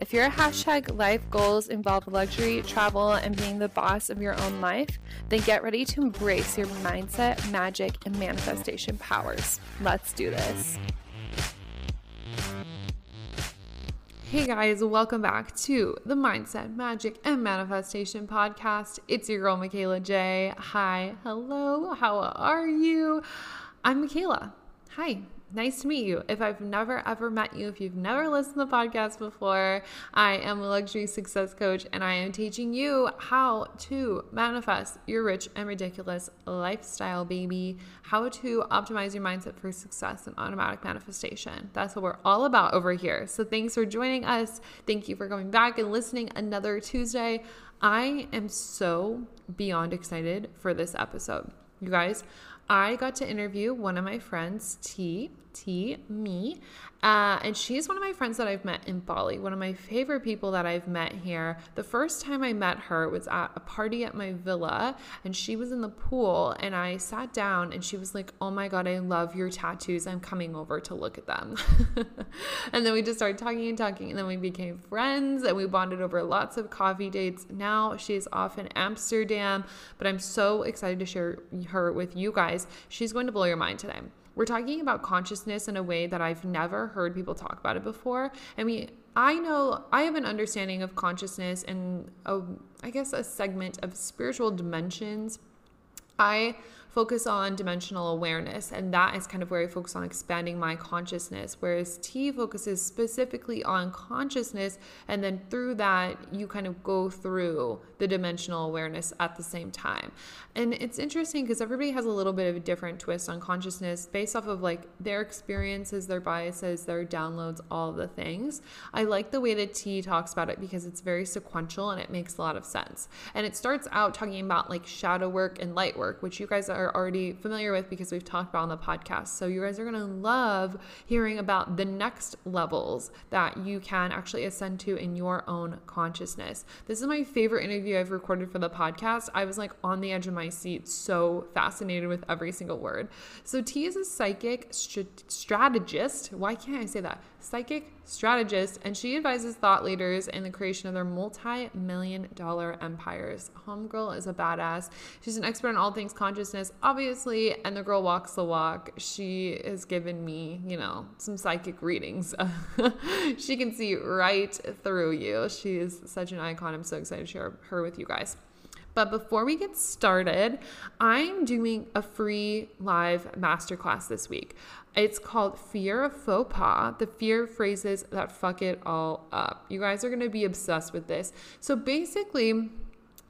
If your hashtag life goals involve luxury, travel, and being the boss of your own life, then get ready to embrace your mindset, magic, and manifestation powers. Let's do this. Hey guys, welcome back to the Mindset, Magic, and Manifestation podcast. It's your girl, Michaela J. Hi, hello, how are you? I'm Michaela. Hi, nice to meet you. If I've never ever met you, if you've never listened to the podcast before, I am a luxury success coach and I am teaching you how to manifest your rich and ridiculous lifestyle, baby. How to optimize your mindset for success and automatic manifestation. That's what we're all about over here. So thanks for joining us. Thank you for coming back and listening another Tuesday. I am so beyond excited for this episode. You guys, I got to interview one of my friends, T, T, me, uh, and she's one of my friends that I've met in Bali, one of my favorite people that I've met here. The first time I met her was at a party at my villa, and she was in the pool. And I sat down, and she was like, Oh my God, I love your tattoos. I'm coming over to look at them. and then we just started talking and talking, and then we became friends, and we bonded over lots of coffee dates. Now she's off in Amsterdam, but I'm so excited to share her with you guys. She's going to blow your mind today. We're talking about consciousness in a way that I've never heard people talk about it before. I mean, I know I have an understanding of consciousness and a, I guess a segment of spiritual dimensions. I focus on dimensional awareness, and that is kind of where I focus on expanding my consciousness. Whereas T focuses specifically on consciousness, and then through that, you kind of go through the dimensional awareness at the same time. And it's interesting because everybody has a little bit of a different twist on consciousness based off of like their experiences, their biases, their downloads, all the things. I like the way that T talks about it because it's very sequential and it makes a lot of sense. And it starts out talking about like shadow work and light work, which you guys are are already familiar with because we've talked about on the podcast. So you guys are going to love hearing about the next levels that you can actually ascend to in your own consciousness. This is my favorite interview I've recorded for the podcast. I was like on the edge of my seat, so fascinated with every single word. So T is a psychic st- strategist. Why can't I say that? Psychic strategist, and she advises thought leaders in the creation of their multi million dollar empires. Homegirl is a badass. She's an expert in all things consciousness, obviously, and the girl walks the walk. She has given me, you know, some psychic readings. she can see right through you. She is such an icon. I'm so excited to share her with you guys. But before we get started, I'm doing a free live masterclass this week. It's called Fear of Faux Pas, the fear phrases that fuck it all up. You guys are to be obsessed with this. So basically,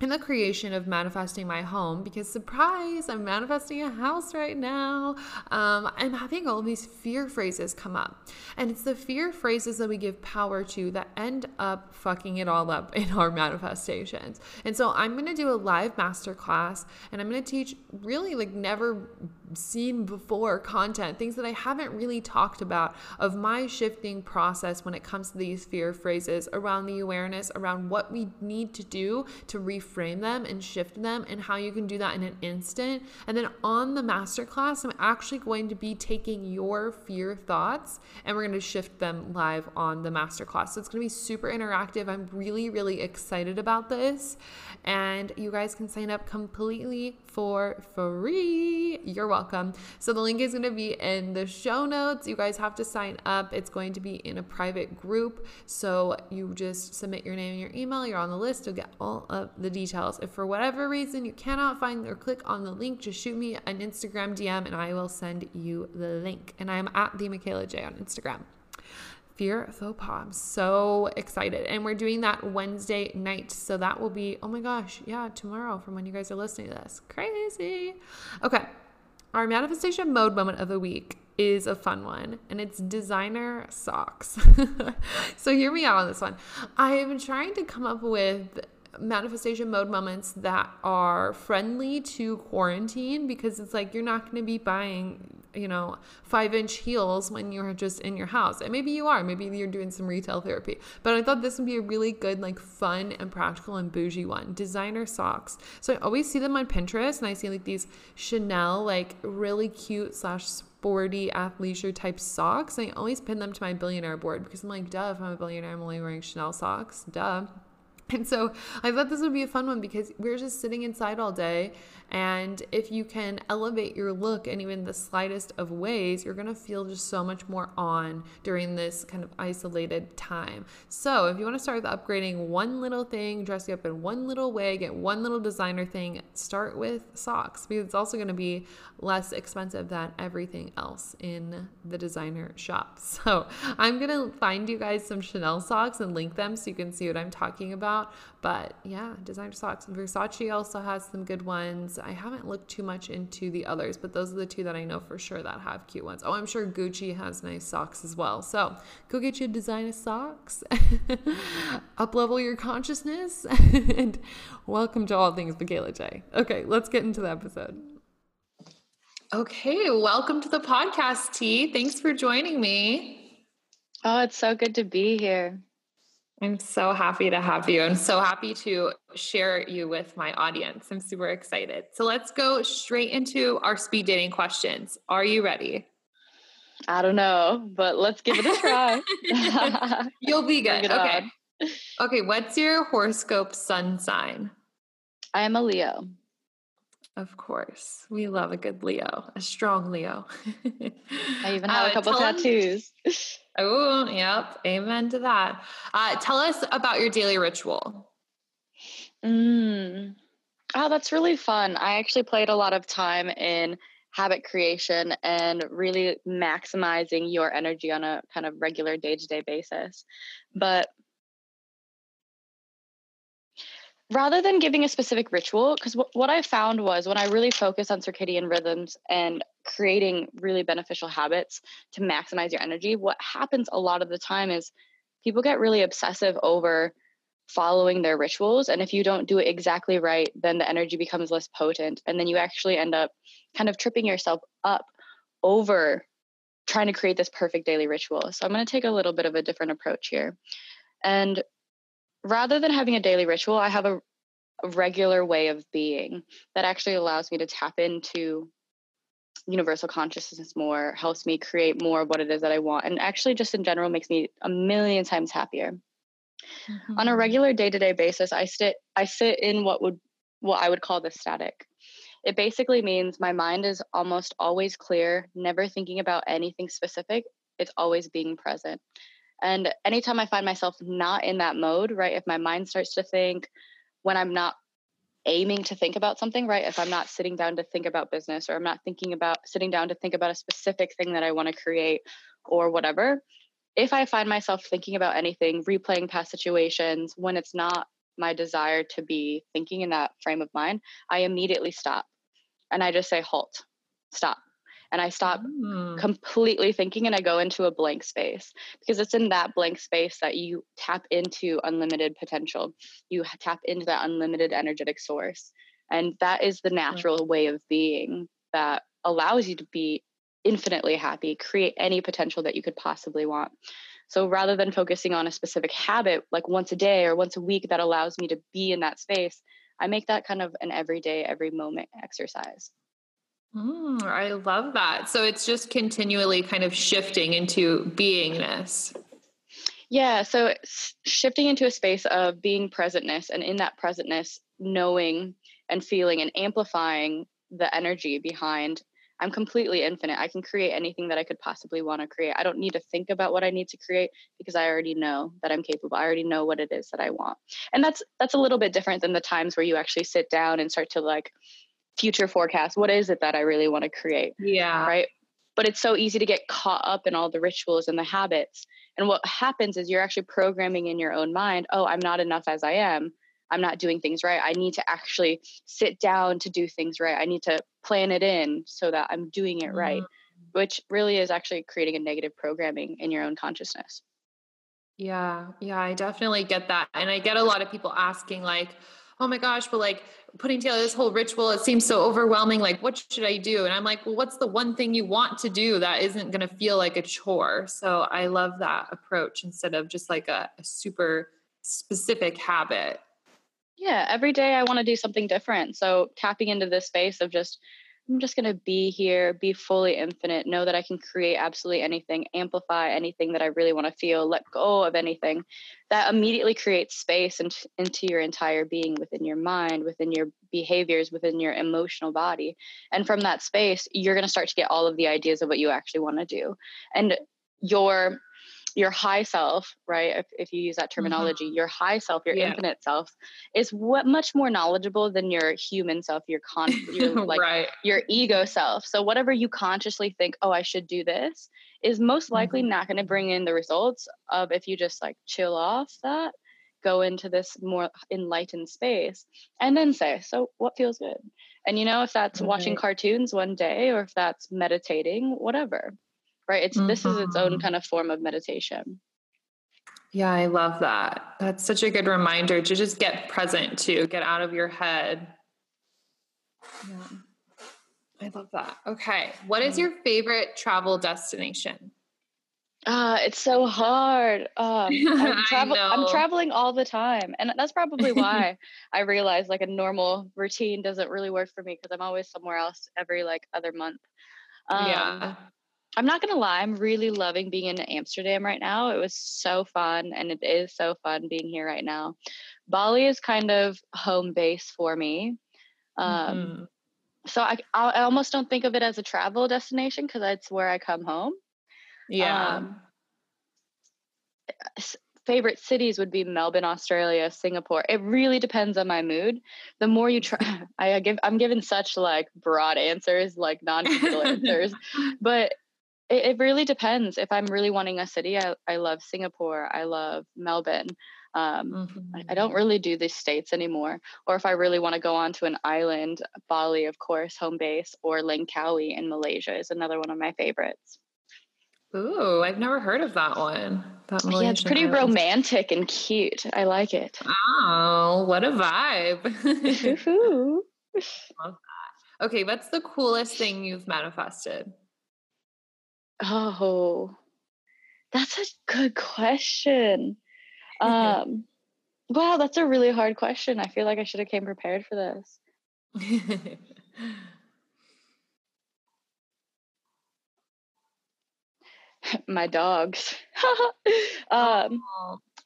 in the creation of manifesting my home because surprise i'm manifesting a house right now. Um, i'm having all these fear phrases come up. And it's the fear phrases that we give power to that end up fucking it all up in our manifestations. And so i'm going to do a live masterclass and i'm going to teach really like never seen before content things that i haven't really talked about of my shifting process when it comes to these fear phrases around the awareness around what we need to do to reframe reframe them and shift them and how you can do that in an instant. And then on the masterclass, I'm actually going to be taking your fear thoughts and we're going to shift them live on the masterclass. So it's going to be super interactive. I'm really, really excited about this. And you guys can sign up completely for free. You're welcome. So the link is going to be in the show notes. You guys have to sign up. It's going to be in a private group. So you just submit your name and your email. You're on the list. You'll get all of the details. If for whatever reason you cannot find or click on the link, just shoot me an Instagram DM and I will send you the link. And I am at the Michaela J on Instagram. Fear Faux Pas. I'm so excited. And we're doing that Wednesday night. So that will be, oh my gosh, yeah, tomorrow from when you guys are listening to this. Crazy. Okay. Our manifestation mode moment of the week is a fun one, and it's designer socks. so hear me out on this one. I have been trying to come up with manifestation mode moments that are friendly to quarantine because it's like you're not going to be buying you know, five inch heels when you're just in your house. And maybe you are, maybe you're doing some retail therapy. But I thought this would be a really good, like fun and practical and bougie one. Designer socks. So I always see them on Pinterest and I see like these Chanel, like really cute slash sporty athleisure type socks. I always pin them to my billionaire board because I'm like, duh, if I'm a billionaire, I'm only wearing Chanel socks. Duh. And so I thought this would be a fun one because we're just sitting inside all day and if you can elevate your look in even the slightest of ways, you're gonna feel just so much more on during this kind of isolated time. So if you wanna start with upgrading one little thing, dress you up in one little way, get one little designer thing, start with socks because it's also gonna be less expensive than everything else in the designer shop. So I'm gonna find you guys some Chanel socks and link them so you can see what I'm talking about. But yeah, designer socks. Versace also has some good ones. I haven't looked too much into the others, but those are the two that I know for sure that have cute ones. Oh, I'm sure Gucci has nice socks as well. So go get you a designer socks, up level your consciousness, and welcome to all things Michaela J. Okay, let's get into the episode. Okay, welcome to the podcast, T. Thanks for joining me. Oh, it's so good to be here. I'm so happy to have you. I'm so happy to share you with my audience. I'm super excited. So let's go straight into our speed dating questions. Are you ready? I don't know, but let's give it a try. You'll be good. Okay. On. Okay. What's your horoscope sun sign? I am a Leo. Of course. We love a good Leo, a strong Leo. I even have uh, a couple tattoos. oh, yep. Amen to that. Uh, tell us about your daily ritual. Mm. Oh, that's really fun. I actually played a lot of time in habit creation and really maximizing your energy on a kind of regular day to day basis. But rather than giving a specific ritual because what i found was when i really focus on circadian rhythms and creating really beneficial habits to maximize your energy what happens a lot of the time is people get really obsessive over following their rituals and if you don't do it exactly right then the energy becomes less potent and then you actually end up kind of tripping yourself up over trying to create this perfect daily ritual. So i'm going to take a little bit of a different approach here. And rather than having a daily ritual, I have a, a regular way of being that actually allows me to tap into universal consciousness more, helps me create more of what it is that I want, and actually just in general makes me a million times happier. Mm-hmm. On a mm-hmm. regular day-to-day basis, I sit I sit in what would what I would call the static. It basically means my mind is almost always clear, never thinking about anything specific. It's always being present. And anytime I find myself not in that mode, right, if my mind starts to think when I'm not aiming to think about something, right, if I'm not sitting down to think about business or I'm not thinking about sitting down to think about a specific thing that I want to create or whatever, if I find myself thinking about anything, replaying past situations when it's not my desire to be thinking in that frame of mind, I immediately stop. And I just say, halt, stop and I stop mm. completely thinking and I go into a blank space because it's in that blank space that you tap into unlimited potential. You tap into that unlimited energetic source. And that is the natural way of being that allows you to be infinitely happy, create any potential that you could possibly want. So rather than focusing on a specific habit like once a day or once a week that allows me to be in that space, I make that kind of an everyday, every moment exercise. Mm, I love that. So it's just continually kind of shifting into beingness. Yeah, so shifting into a space of being presentness and in that presentness, knowing and feeling and amplifying the energy behind I'm completely infinite. I can create anything that I could possibly want to create. I don't need to think about what I need to create because I already know that I'm capable. I already know what it is that I want. And that's that's a little bit different than the times where you actually sit down and start to like future forecast. What is it that i really want to create yeah. right? But it's so easy to get caught up in all the rituals and the habits. And what happens is you're actually programming in your own mind oh i'm not enough as i am. I'm not doing things right. I need to actually sit down to do things right. I need to plan it in so that i'm doing it right mm-hmm. which really is actually creating a negative programming in your own consciousness. Yeah, yeah, I definitely get that. And I get a lot of people asking, like, oh my gosh, but like putting together this whole ritual, it seems so overwhelming. Like, what should I do? And I'm like, well, what's the one thing you want to do that isn't going to feel like a chore? So I love that approach instead of just like a, a super specific habit. Yeah, every day I want to do something different. So tapping into this space of just I'm just going to be here, be fully infinite, know that I can create absolutely anything, amplify anything that I really want to feel, let go of anything. That immediately creates space into, your entire being within your mind, within your behaviors, within your emotional body. And from that space, you're going to start to get all of the ideas of what you actually want to do. And your your high self, right? If, if you use that mm-hmm. terminology, mm-hmm. your high self, your yeah. infinite self, is what much more knowledgeable than your human self, your con, your like right. your ego self. So whatever you consciously think, oh, I should do this, is most likely mm-hmm. not going to bring in the results of if you just like chill off that, go into this more enlightened space, and then say, so what feels good? And you know, if that's watching cartoons one day, or if that's meditating, whatever right it's mm-hmm. this is its own mm-hmm. kind of form of meditation yeah i love that that's such a good reminder to just get present to get out of your head yeah i love that okay what is your favorite travel destination uh, it's so hard. Um, I'm, travel- I'm traveling all the time. And that's probably why I realized like a normal routine doesn't really work for me because I'm always somewhere else every like other month. Um, yeah. I'm not gonna lie, I'm really loving being in Amsterdam right now. It was so fun, and it is so fun being here right now. Bali is kind of home base for me. Um, mm-hmm. So I, I almost don't think of it as a travel destination because that's where I come home. Yeah. Um, favorite cities would be Melbourne, Australia, Singapore. It really depends on my mood. The more you try, I give, I'm given such like broad answers, like non-committal answers, but it, it, really depends. If I'm really wanting a city, I, I love Singapore. I love Melbourne. Um, mm-hmm. I, I, don't mm-hmm. really do the states anymore. Or if I really want to go on to an island, Bali, of course, home base, or Langkawi in Malaysia is another one of my favorites. Ooh, I've never heard of that one. That Malaysian yeah, it's pretty island. romantic and cute. I like it. Oh, what a vibe. Love that. Okay, what's the coolest thing you've manifested? Oh, that's a good question. Um, wow, that's a really hard question. I feel like I should have came prepared for this. My dogs. um,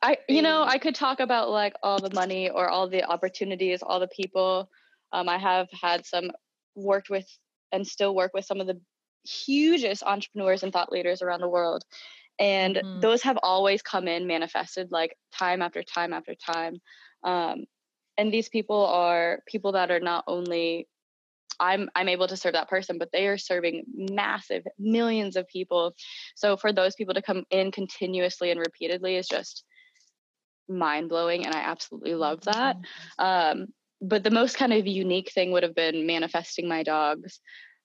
I, you know, I could talk about like all the money or all the opportunities, all the people. Um, I have had some worked with and still work with some of the hugest entrepreneurs and thought leaders around the world and mm-hmm. those have always come in manifested like time after time after time um, and these people are people that are not only i'm i'm able to serve that person but they are serving massive millions of people so for those people to come in continuously and repeatedly is just mind blowing and i absolutely love that mm-hmm. um, but the most kind of unique thing would have been manifesting my dogs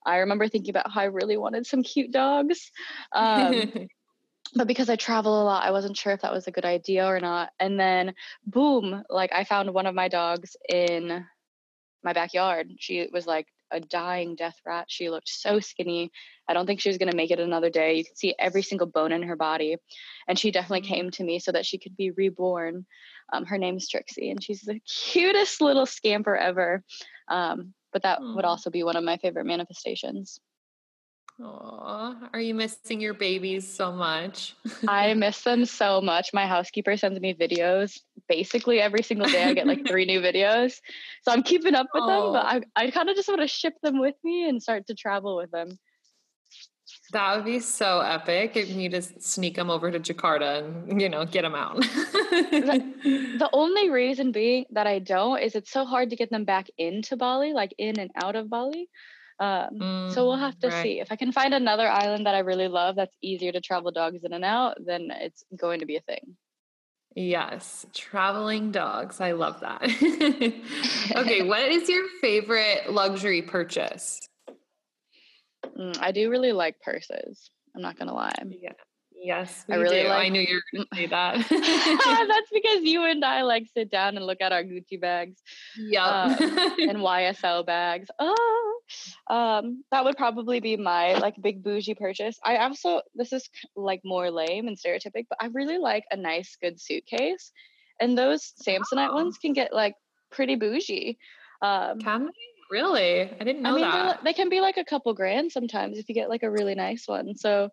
I remember thinking about how I really wanted some cute dogs. Um, but because I travel a lot, I wasn't sure if that was a good idea or not. And then, boom, like I found one of my dogs in my backyard. She was like a dying death rat. She looked so skinny. I don't think she was going to make it another day. You could see every single bone in her body. And she definitely mm-hmm. came to me so that she could be reborn. Um, her name's Trixie, and she's the cutest little scamper ever. Um, but that would hmm. also be one of my favorite manifestations. Aw, are you missing your babies so much? I miss them so much. My housekeeper sends me videos basically every single day. I get like three new videos. So I'm keeping up with Aww. them, but I, I kind of just want to ship them with me and start to travel with them. That would be so epic if you just sneak them over to Jakarta and, you know, get them out. the, the only reason being that I don't is it's so hard to get them back into Bali, like in and out of Bali. Um, mm, so we'll mm, have to right. see. If I can find another island that I really love that's easier to travel dogs in and out, then it's going to be a thing. Yes, traveling dogs. I love that. okay, what is your favorite luxury purchase? Mm, I do really like purses. I'm not gonna lie. Yeah. Yes, I really do. Like, I knew you were going to say that. That's because you and I like sit down and look at our Gucci bags. Yeah. Um, and YSL bags. Oh, um, that would probably be my like big bougie purchase. I also this is like more lame and stereotypic, but I really like a nice good suitcase, and those Samsonite oh. ones can get like pretty bougie. Um, can they? Really? I didn't know I mean, that. They can be like a couple grand sometimes if you get like a really nice one. So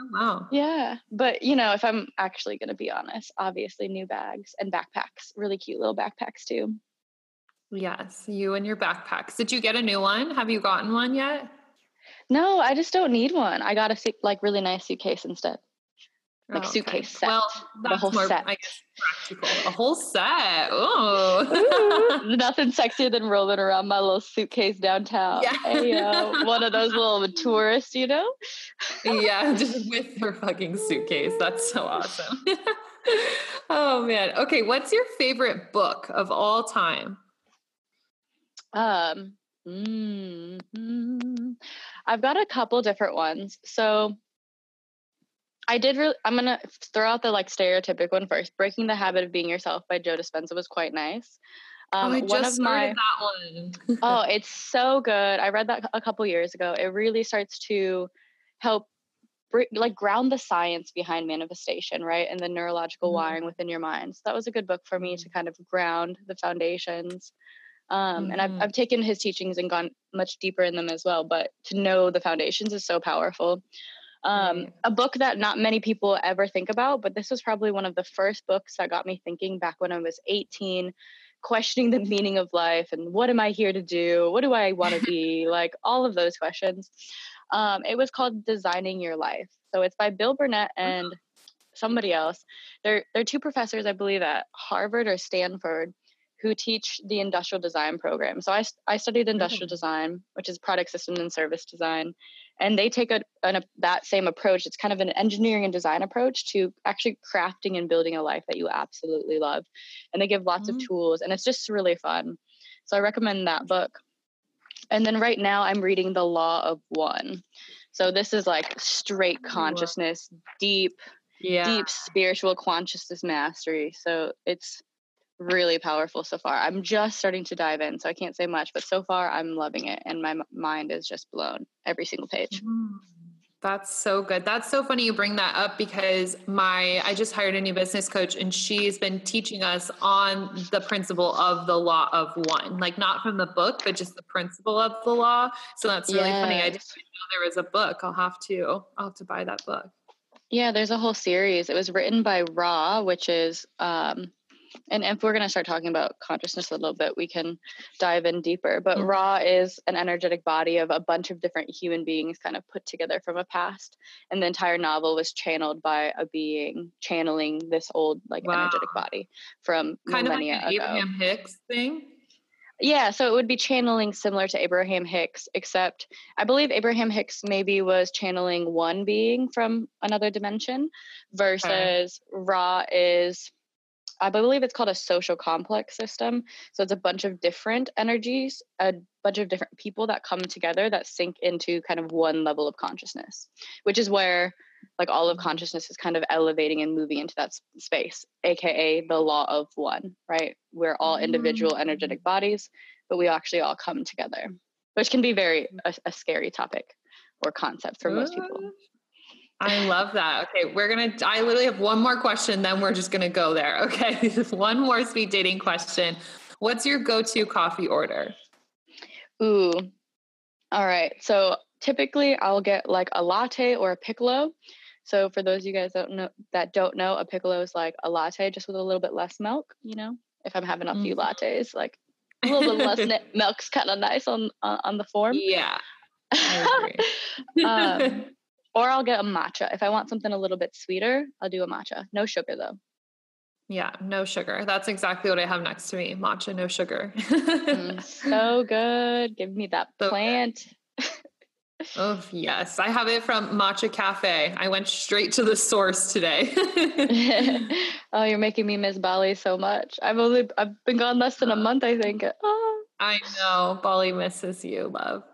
Oh, wow. Yeah. But, you know, if I'm actually going to be honest, obviously new bags and backpacks, really cute little backpacks too. Yes. You and your backpacks. Did you get a new one? Have you gotten one yet? No, I just don't need one. I got a like really nice suitcase instead like oh, suitcase set. Well, that's the whole more, set. I guess, practical. A whole set. Oh, nothing sexier than rolling around my little suitcase downtown. Yeah. Hey, uh, one of those little tourists, you know. yeah, just with her fucking suitcase. That's so awesome. oh man. Okay, what's your favorite book of all time? Um. Mm-hmm. I've got a couple different ones. So I did really. I'm gonna throw out the like stereotypic one first. Breaking the Habit of Being Yourself by Joe Dispenza was quite nice. Um, oh, I just of my, that one. oh, it's so good. I read that a couple years ago. It really starts to help like ground the science behind manifestation, right? And the neurological mm-hmm. wiring within your mind. So that was a good book for me to mm-hmm. kind of ground the foundations. Um, mm-hmm. And I've, mm-hmm. I've taken his teachings and gone much deeper in them as well. But to know the foundations is so powerful. Um, a book that not many people ever think about, but this was probably one of the first books that got me thinking back when I was 18, questioning the meaning of life and what am I here to do? What do I want to be? like all of those questions. Um, it was called Designing Your Life. So it's by Bill Burnett and somebody else. They're, they're two professors, I believe, at Harvard or Stanford who teach the industrial design program. So I, I studied industrial design, which is product system and service design. And they take a, an, a, that same approach. It's kind of an engineering and design approach to actually crafting and building a life that you absolutely love. And they give lots mm-hmm. of tools, and it's just really fun. So I recommend that book. And then right now I'm reading The Law of One. So this is like straight consciousness, deep, yeah. deep spiritual consciousness mastery. So it's really powerful so far. I'm just starting to dive in, so I can't say much, but so far I'm loving it and my mind is just blown every single page. Mm, that's so good. That's so funny you bring that up because my I just hired a new business coach and she's been teaching us on the principle of the law of one. Like not from the book, but just the principle of the law. So that's really yes. funny. I didn't know there was a book. I'll have to I'll have to buy that book. Yeah, there's a whole series. It was written by Ra, which is um and if we're going to start talking about consciousness a little bit, we can dive in deeper. But mm-hmm. Ra is an energetic body of a bunch of different human beings kind of put together from a past. And the entire novel was channeled by a being channeling this old, like, wow. energetic body from kind millennia of like an Abraham Hicks thing. Yeah, so it would be channeling similar to Abraham Hicks, except I believe Abraham Hicks maybe was channeling one being from another dimension versus okay. Ra is I believe it's called a social complex system. So it's a bunch of different energies, a bunch of different people that come together that sync into kind of one level of consciousness, which is where like all of consciousness is kind of elevating and moving into that space, aka the law of one, right? We're all individual energetic mm. bodies, but we actually all come together, which can be very a, a scary topic or concept for most people. I love that. Okay, we're gonna. I literally have one more question, then we're just gonna go there. Okay, This is one more speed dating question. What's your go-to coffee order? Ooh, all right. So typically, I'll get like a latte or a piccolo. So for those of you guys that don't know that don't know, a piccolo is like a latte just with a little bit less milk. You know, if I'm having a few mm. lattes, like a little bit less milk's kind of nice on, on on the form. Yeah. um, or I'll get a matcha. If I want something a little bit sweeter, I'll do a matcha. No sugar though. Yeah, no sugar. That's exactly what I have next to me. Matcha, no sugar. mm, so good. Give me that so plant. oh, yes. I have it from Matcha Cafe. I went straight to the source today. oh, you're making me miss Bali so much. I've only I've been gone less than a month, I think. Oh. I know. Bali misses you, love.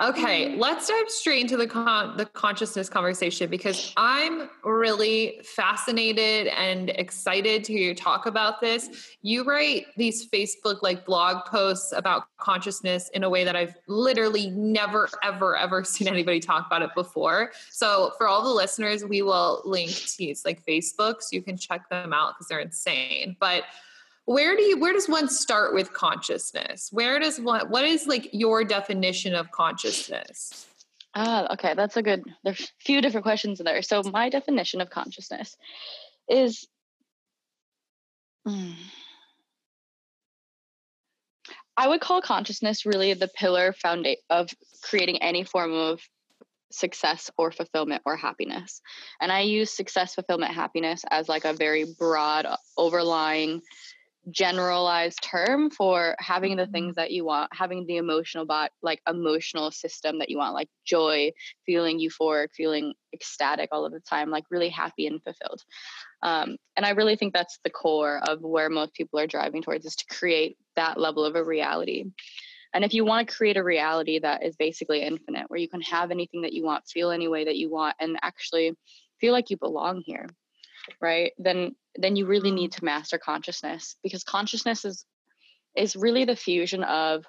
Okay, let's dive straight into the con- the consciousness conversation because I'm really fascinated and excited to hear you talk about this. You write these Facebook like blog posts about consciousness in a way that I've literally never ever ever seen anybody talk about it before. So for all the listeners, we will link to these like Facebook so you can check them out because they're insane. But where do you where does one start with consciousness? Where does one what is like your definition of consciousness? Ah okay that's a good there's a few different questions in there. So my definition of consciousness is hmm, i would call consciousness really the pillar foundation of creating any form of success or fulfillment or happiness. And i use success fulfillment happiness as like a very broad overlying generalized term for having the things mm-hmm. that you want having the emotional bot like emotional system that you want like joy feeling euphoric feeling ecstatic all of the time like really happy and fulfilled um, and i really think that's the core of where most people are driving towards is to create that level of a reality and if you want to create a reality that is basically infinite where you can have anything that you want feel any way that you want and actually feel like you belong here right? Then then you really need mm-hmm. to master consciousness because consciousness is is really the fusion of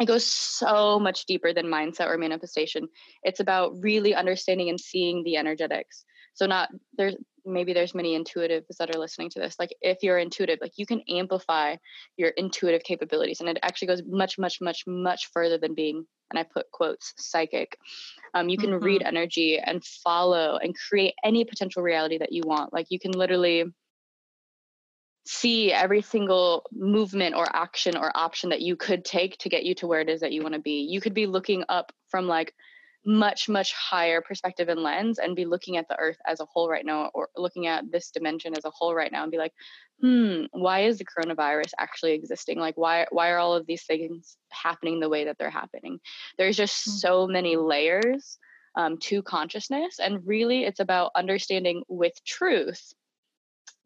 it goes so much deeper than mindset or manifestation. It's about really understanding and seeing the energetics. So not there's maybe there's many intuitives that are listening to this like if you're intuitive like you can amplify your intuitive capabilities and it actually goes much much much much further than being and i put quotes psychic um, you can mm-hmm. read energy and follow and create any potential reality that you want like you can literally see every single movement or action or option that you could take to get you to where it is that you want to be you could be looking up from like much much higher perspective and lens and be looking at the earth as a whole right now or looking at this dimension as a whole right now and be like hmm why is the coronavirus actually existing? Like why why are all of these things happening the way that they're happening? There's just mm-hmm. so many layers um, to consciousness and really it's about understanding with truth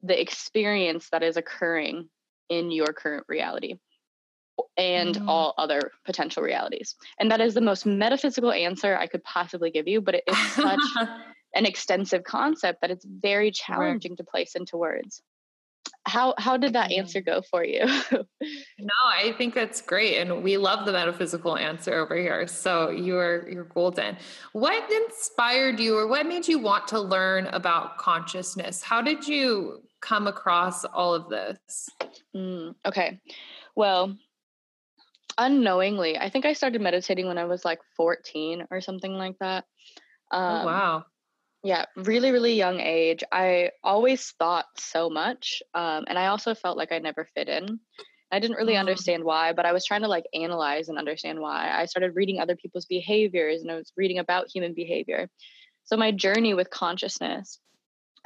the experience that is occurring in your current reality and mm. all other potential realities. And that is the most metaphysical answer I could possibly give you, but it is such an extensive concept that it's very challenging right. to place into words. How how did that answer go for you? no, I think that's great and we love the metaphysical answer over here. So you're you're golden. What inspired you or what made you want to learn about consciousness? How did you come across all of this? Mm, okay. Well, unknowingly i think i started meditating when i was like 14 or something like that. Oh, um, oh, wow. yeah really really young age. I always thought so much um, and i also felt like i never fit in. I didn't really mm. understand why but i was trying to like analyze and understand why. I started reading other people's behaviors and i was reading about human behavior. So my journey with consciousness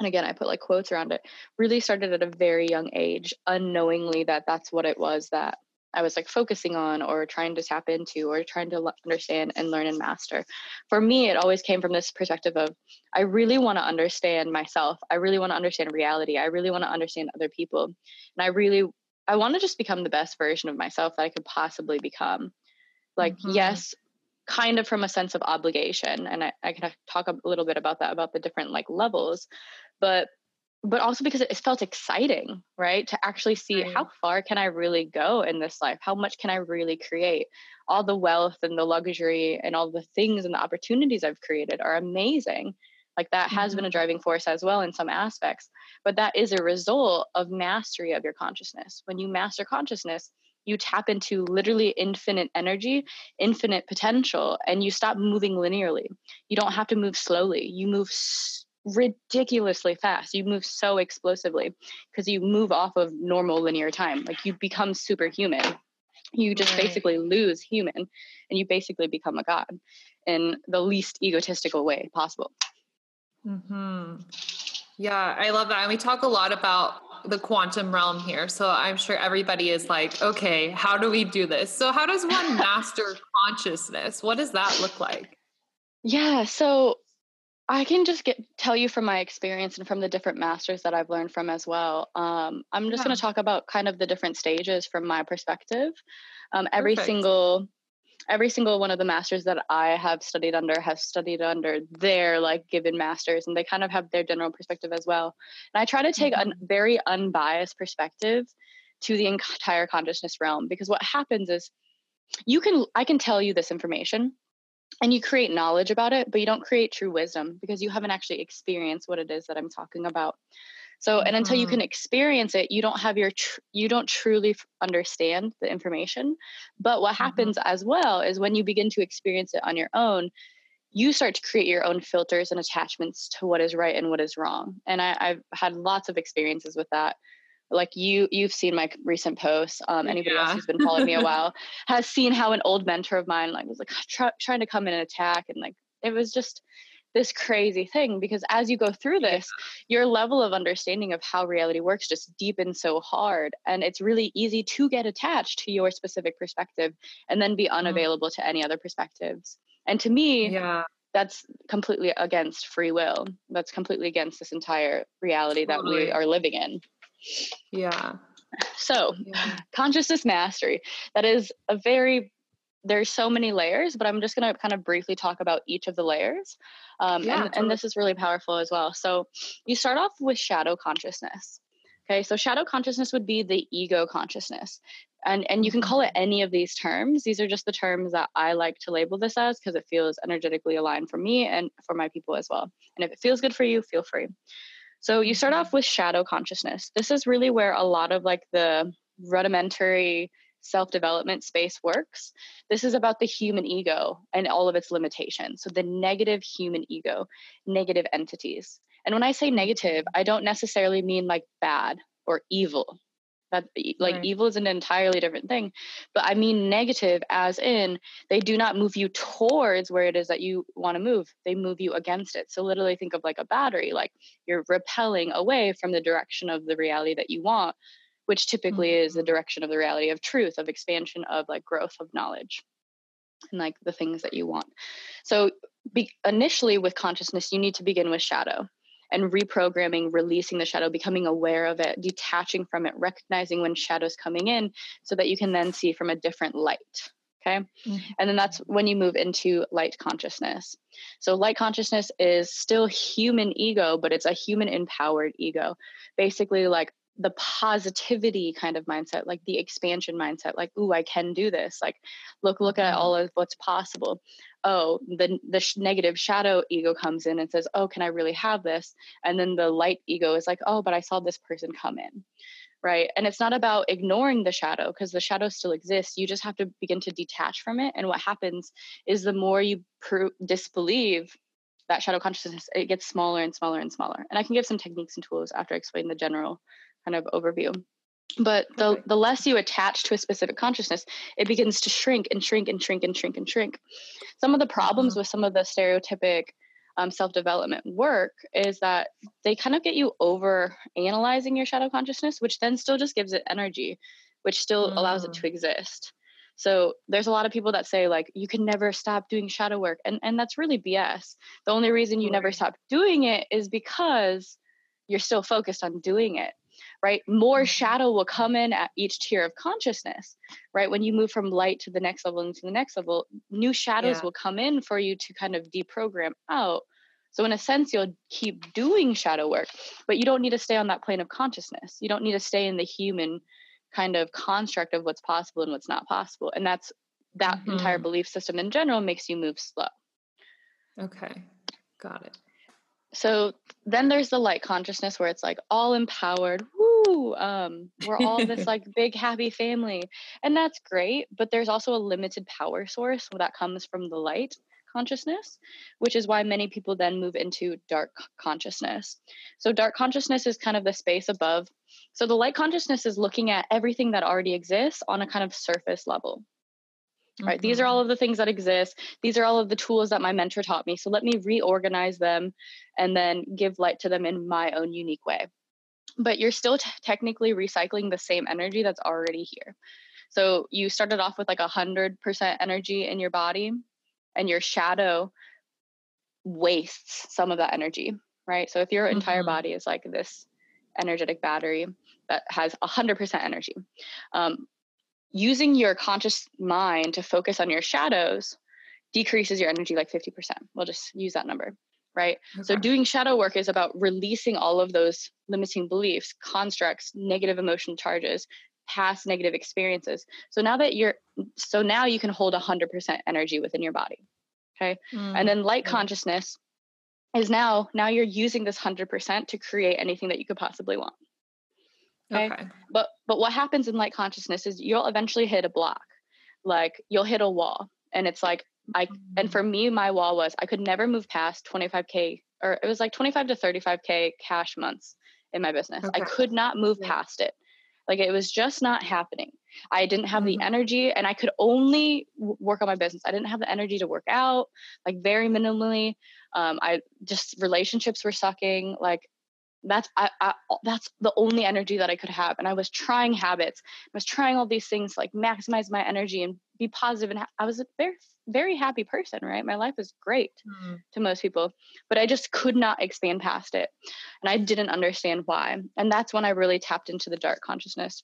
and again i put like quotes around it really started at a very young age unknowingly that that's what it was that I was like focusing on or trying to tap into or trying to understand and learn and master. For me, it always came from this perspective of I really want to understand myself. I really want to understand reality. I really want to understand other people. And I really I want to just become the best version of myself that I could possibly become. Like, mm-hmm. yes, kind of from a sense of obligation. And I, I can talk a little bit about that, about the different like levels. But but also because it felt exciting, right? To actually see right. how far can I really go in this life? How much can I really create? All the wealth and the luxury and all the things and the opportunities I've created are amazing. Like that mm-hmm. has been a mm-hmm. driving force as well in some aspects, but that is a result of mastery of your consciousness. When you master consciousness, you tap into literally infinite energy, infinite potential, and you stop moving linearly. You don't have to move slowly. You move ridiculously fast. You move so explosively because you move off of normal linear time. Like you become superhuman. You just right. basically lose human and you basically become a god in the least egotistical way possible. Hmm. Yeah, I love that. And we talk a lot about the quantum realm here. So I'm sure everybody is like, okay, how do we do this? So how does one master consciousness? What does that look like? Yeah, so I can just get tell you from my experience and from the different masters that I've learned from as well. Um, I'm just yeah. going to talk about kind of the different stages from my perspective. Um, every single every single one of the masters that I have studied under has studied under their like given masters, and they kind of have their general perspective as well. And I try to take mm-hmm. a very unbiased perspective to the entire consciousness realm because what happens is you can I can tell you this information and you create knowledge about it, but you don't create true wisdom because you haven't actually experienced what it is that I'm talking about. So, and until you can mm-hmm. experience it, you don't have your, tr- you don't truly f- understand the information. But what mm-hmm. happens mm-hmm. as well is when you begin to experience it on your own, you start to create your own filters and attachments to what is right and what is wrong. And I, have had lots of experiences with that. Like you, you've seen my recent posts. Um, anybody yeah. else who's been following me a while has seen how an old mentor of mine like was like try, trying to come in and attack, and like it was just this crazy thing because as you go through this yeah. your level of understanding of how reality works just deepens so hard and it's really easy to get attached to your specific perspective and then be mm-hmm. unavailable mm. to any other perspectives and to me yeah that's completely against free will that's completely against this entire reality that we are living in yeah so yeah. consciousness mastery that is a very there's so many layers, but I'm just going to kind of briefly talk about each of the layers. Um, yeah, and, totally. and this is really powerful as well. So you start off with shadow consciousness. Okay, so shadow consciousness would be the ego consciousness. And, and you can call it mm-hmm. any of these terms. These are just the terms that I like to label this as because it feels energetically aligned for me and for my people as well. And if it feels good for you, feel free. So you start off with shadow consciousness. This is really where a lot of like the rudimentary self development space works. This is about the human ego and all of its limitations. So, the negative human ego, negative entities. And when I say negative, I don't necessarily mean like bad or evil. That like right. evil is an entirely different thing, but I mean negative as in they do not move you towards where it is that you want to move. They move you against it. So literally think of like a battery, like you're repelling away from the direction of the reality that you want which typically mm-hmm. is the direction of the reality of truth, of expansion, of like growth of knowledge and like the things that you want. So, be, initially with consciousness, you need to begin with shadow and reprogramming, releasing the shadow, becoming aware of it, detaching from it, recognizing when shadow's coming in so that you can then see from a different light. Okay. Mm-hmm. And then that's when you move into light consciousness. So, light consciousness is still human ego, but it's a human empowered ego. Basically, like the positivity kind of mindset like the expansion mindset like ooh i can do this. Like look look at mm-hmm. all of what's possible. Oh the the sh- negative shadow ego comes in and says oh can i really have this and then the light ego is like oh but i saw this person come in. Right? And it's not about ignoring the shadow because the shadow still exists. You just have to begin to detach from it and what happens is the more you pr- disbelieve that shadow consciousness it gets smaller and smaller and smaller. And i can give some techniques and tools after i explain the general kind of overview but the, okay. the less you attach to a specific consciousness it begins to shrink and shrink and shrink and shrink and shrink some of the problems mm-hmm. with some of the stereotypic um, self-development work is that they kind of get you over analyzing your shadow consciousness which then still just gives it energy which still mm. allows it to mm. exist so there's a lot of people that say like you can never stop doing shadow work and and that's really bs the only reason you never stop doing it is because you're still focused on doing it right? More mm-hmm. shadow will come in at each tier of consciousness, right? When you move from light to the next level and to the next level, new shadows yeah. will come in for you to kind of deprogram out. So, in a sense, you'll keep doing shadow work, but you don't need to stay on that plane of consciousness. You don't need to stay in the human kind of construct of what's possible and what's not possible. And that's that mm-hmm. entire belief system in general makes you move slow. Okay, got it. So then there's the light consciousness where it's like all empowered. Woo! Um, we're all this like big happy family, and that's great. But there's also a limited power source that comes from the light consciousness, which is why many people then move into dark consciousness. So dark consciousness is kind of the space above. So the light consciousness is looking at everything that already exists on a kind of surface level right mm-hmm. these are all mm-hmm. of the things that exist these are all of the tools that my mentor taught me so let me reorganize them and then give light to them in my own unique way but you're still t- technically recycling the same energy that's already here so you started off with like a hundred percent energy in your body and your shadow wastes some of that energy right so if your mm-hmm. entire body is like this energetic battery that has 100% energy um, using your conscious mind to focus on your shadows decreases your energy like 50%. We'll just use that number, right? Okay. So, doing shadow work is about releasing all of those limiting beliefs, constructs, negative emotion charges, past negative experiences. So, now that you're, so now you can hold 100% energy within your body. Okay. Mm-hmm. And then light consciousness is now, now you're using this 100% to create anything that you could possibly want. Okay? okay. But but what happens in light consciousness is you'll eventually hit a block. Like you'll hit a wall. And it's like I and for me, my wall was I could never move past 25K or it was like 25 to 35K cash months in my business. Okay. I could not move yeah. past it. Like it was just not happening. I didn't have mm-hmm. the energy and I could only work on my business. I didn't have the energy to work out, like very minimally. Um, I just relationships were sucking. Like that's I, I, that's the only energy that I could have. And I was trying habits. I was trying all these things to like maximize my energy and be positive. And ha- I was a very very happy person, right? My life was great mm. to most people, but I just could not expand past it. And I didn't understand why. And that's when I really tapped into the dark consciousness,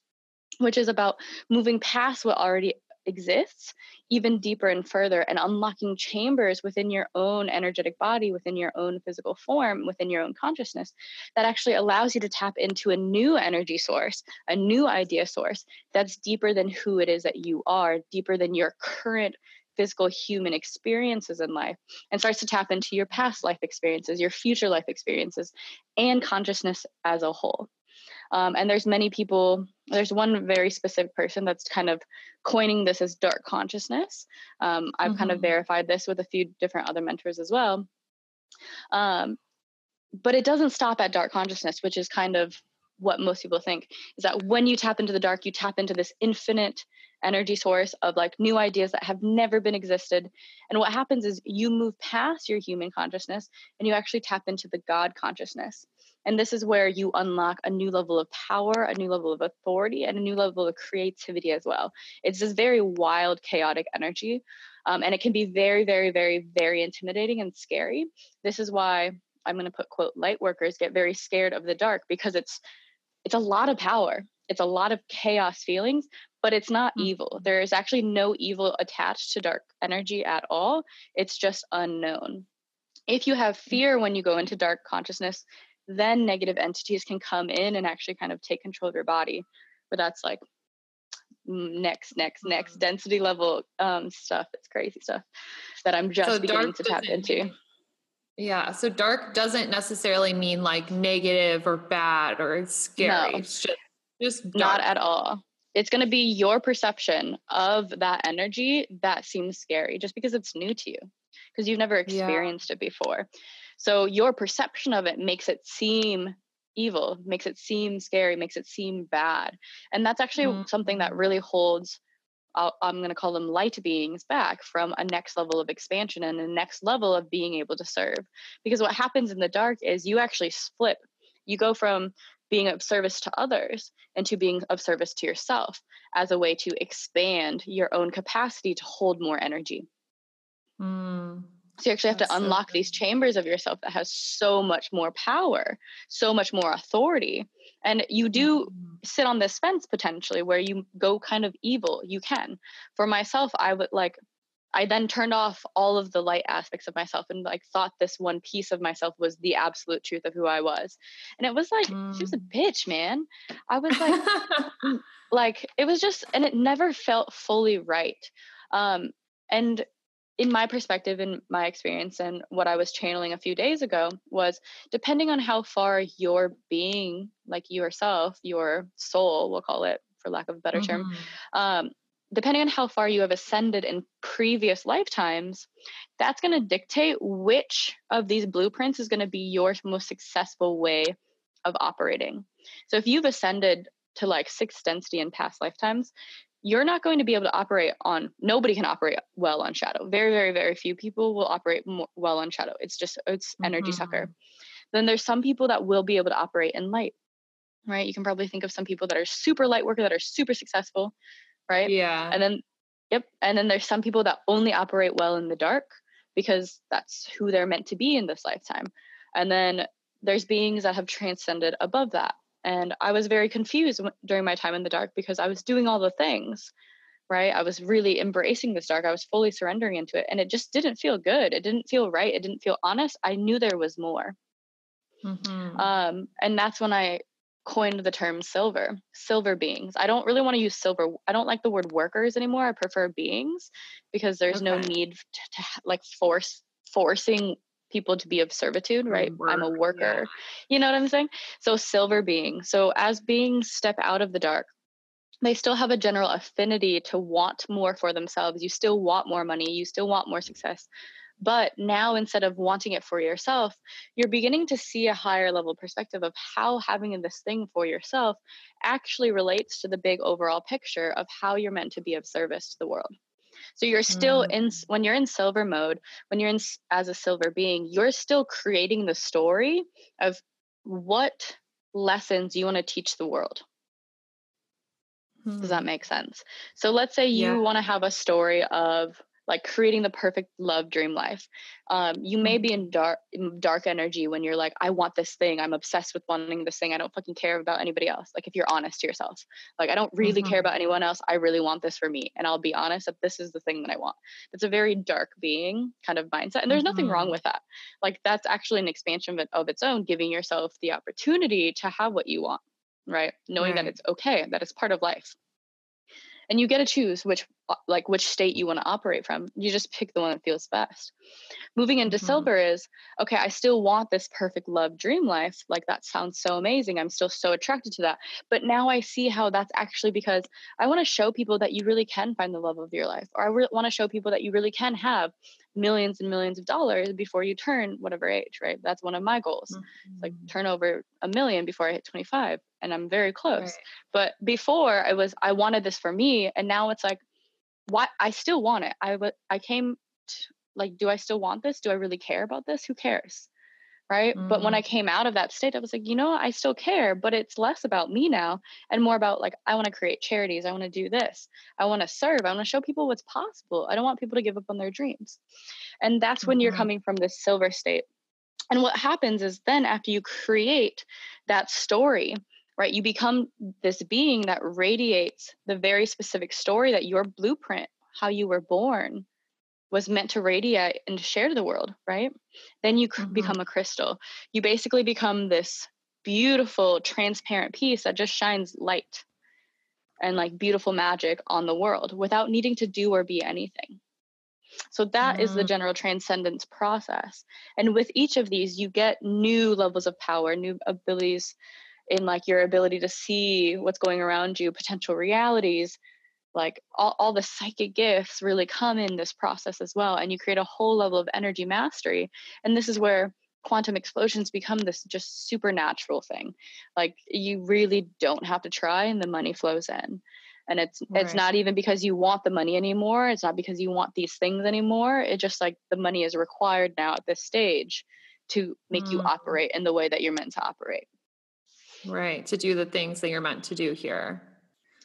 which is about moving past what already exists even deeper and further and unlocking chambers within your own energetic body within your own physical form within your own consciousness that actually allows you to tap into a new energy source a new idea source that's deeper than who it is that you are deeper than your current physical human experiences in life and starts to tap into your past life experiences your future life experiences and consciousness as a whole um, and there's many people, there's one very specific person that's kind of coining this as dark consciousness. Um, I've mm-hmm. kind of mm-hmm. verified this with a few different other mentors as well. Um, but it doesn't stop at dark consciousness, which is kind of what most people think is that when you tap into the dark, you tap into this infinite energy source of like new ideas that have never been existed. And what happens is you move past your human consciousness and you actually tap into the God consciousness. And this is where you unlock a new level of power, a new level of authority, and a new level of creativity as well. It's this very wild, chaotic energy. Um, and it can be very, very, very, very intimidating and scary. This is why I'm going to put quote light workers get very scared of the dark because it's it's a lot of power. It's a lot of chaos feelings, but it's not mm-hmm. evil. There is actually no evil attached to dark energy at all. It's just unknown. If you have mm. fear when you go into dark consciousness, then negative entities can come in and actually kind of take control of your body. But that's like next, next, next mm-hmm. density level um, stuff. It's crazy stuff that I'm just so beginning to tap into. Yeah. So dark doesn't necessarily mean like negative or bad or scary. No, it's just, just dark. not at all. It's going to be your perception of that energy that seems scary just because it's new to you because you've never experienced yeah. it before. So your perception of it makes it seem evil, makes it seem scary, makes it seem bad. And that's actually mm-hmm. something that really holds i am going to call them light beings back from a next level of expansion and a next level of being able to serve. Because what happens in the dark is you actually split. You go from being of service to others and to being of service to yourself as a way to expand your own capacity to hold more energy. Mm. So you actually have to unlock so these chambers of yourself that has so much more power, so much more authority. And you do mm-hmm. sit on this fence potentially where you go kind of evil. You can. For myself, I would like I then turned off all of the light aspects of myself and like thought this one piece of myself was the absolute truth of who I was. And it was like mm. she was a mm. bitch, man. I was like like it was just and it never felt fully right. Um and in my perspective in my experience and what i was channeling a few days ago was depending on how far your being like yourself your soul we'll call it for lack of a better mm-hmm. term um, depending on how far you have ascended in previous lifetimes that's going to dictate which of these blueprints is going to be your most successful way of operating. So if you've ascended to like sixth density in past lifetimes you're not going to be able to operate on nobody can operate well on shadow. Very very very few people will operate more, well on shadow. It's just it's energy mm-hmm. sucker then there's some people that will be able to operate in light right? You can probably think of some people that are super light worker that are super successful right yeah and then yep and then there's some people that only operate well in the dark because that's who they're meant to be in this lifetime and then there's beings that have transcended above that and I was very confused during my time in the dark because I was doing all the things, right? I was really embracing this dark. I was fully surrendering into it. And it just didn't feel good. It didn't feel right. It didn't feel honest. I knew there was more. Mm-hmm. Um, and that's when I coined the term silver, silver beings. I don't really want to use silver. I don't like the word workers anymore. I prefer beings because there's okay. no need to, to, like force forcing people to be of servitude, right? Work, I'm a worker. Yeah. You know what I'm saying? So silver being. So as beings step out of the dark, they still have a general affinity to want more for themselves. You still want more money, you still want more success. But now, instead of wanting it for yourself, you're beginning to see a higher level perspective of how having this thing for yourself actually relates to the big overall picture of how you're meant to be of service to the world. So you're still mm. in when you're in silver mode, when you're in as a silver being, you're still creating the story of what lessons you want to teach the world. Does that hmm. make sense? So let's say you yeah. want to have a story of like creating the perfect love dream life. Um, you may be mm-hmm. in dark dark energy when you're like, I want this thing. I'm obsessed with wanting this thing. I don't fucking care about anybody else. Like if you're honest to yourself, like I don't really mm-hmm. care about anyone else. I really want this for me, and I'll be honest that this is the thing that I want. It's a very dark being kind of mindset, and there's mm-hmm. nothing wrong mm-hmm. with that. Like that's actually an expansion of, of its own, giving yourself the opportunity to have what you want right knowing right. that it's okay that it's part of life and you get to choose which uh, like which state you want to operate from you just pick the one that feels best moving into mm-hmm. silver is okay i still want this perfect love dream life like that sounds so amazing i'm still so attracted to that but now i see how that's actually because i want to show people that you really can find the love of your life or i re- want to show people that you really can have millions and millions of dollars before you turn whatever age, right? That's one of my goals. Mm-hmm. Like turn over a million before I hit 25 and I'm very close. Right. But before I was I wanted this for me and now it's like why I still want it. I w- I came to, like do I still want this? Do I really care about this? Who cares? right mm-hmm. but when i mm. came out of that state i was like you know i still care but it's less about me now and more about like i want to create charities i want to do this i want to serve i want to show people what's possible i don't want people to give up on their dreams and that's when mm-hmm. you're coming from this silver state and what happens is then after you create that story right you become this being that radiates the very specific story that your blueprint how you were born was meant to radiate and share to the world, right? Then you mm-hmm. become a crystal. You basically become this beautiful, transparent piece that just shines light and like beautiful magic on the world without needing to do or be anything. So that mm. is the mm. general transcendence process. And with each of these, you get new levels of power, new abilities in like your ability to see what's going around you, potential realities, like all, all the psychic gifts really come in this process as well and you create a whole level of energy mastery and this is where quantum explosions become this just supernatural thing like you really don't have to try and the money flows in and it's right. it's not even because you want the money anymore it's not because you want these things anymore it just like the money is required now at this stage to make mm. you operate in the way that you're meant to operate right to do the things that you're meant to do here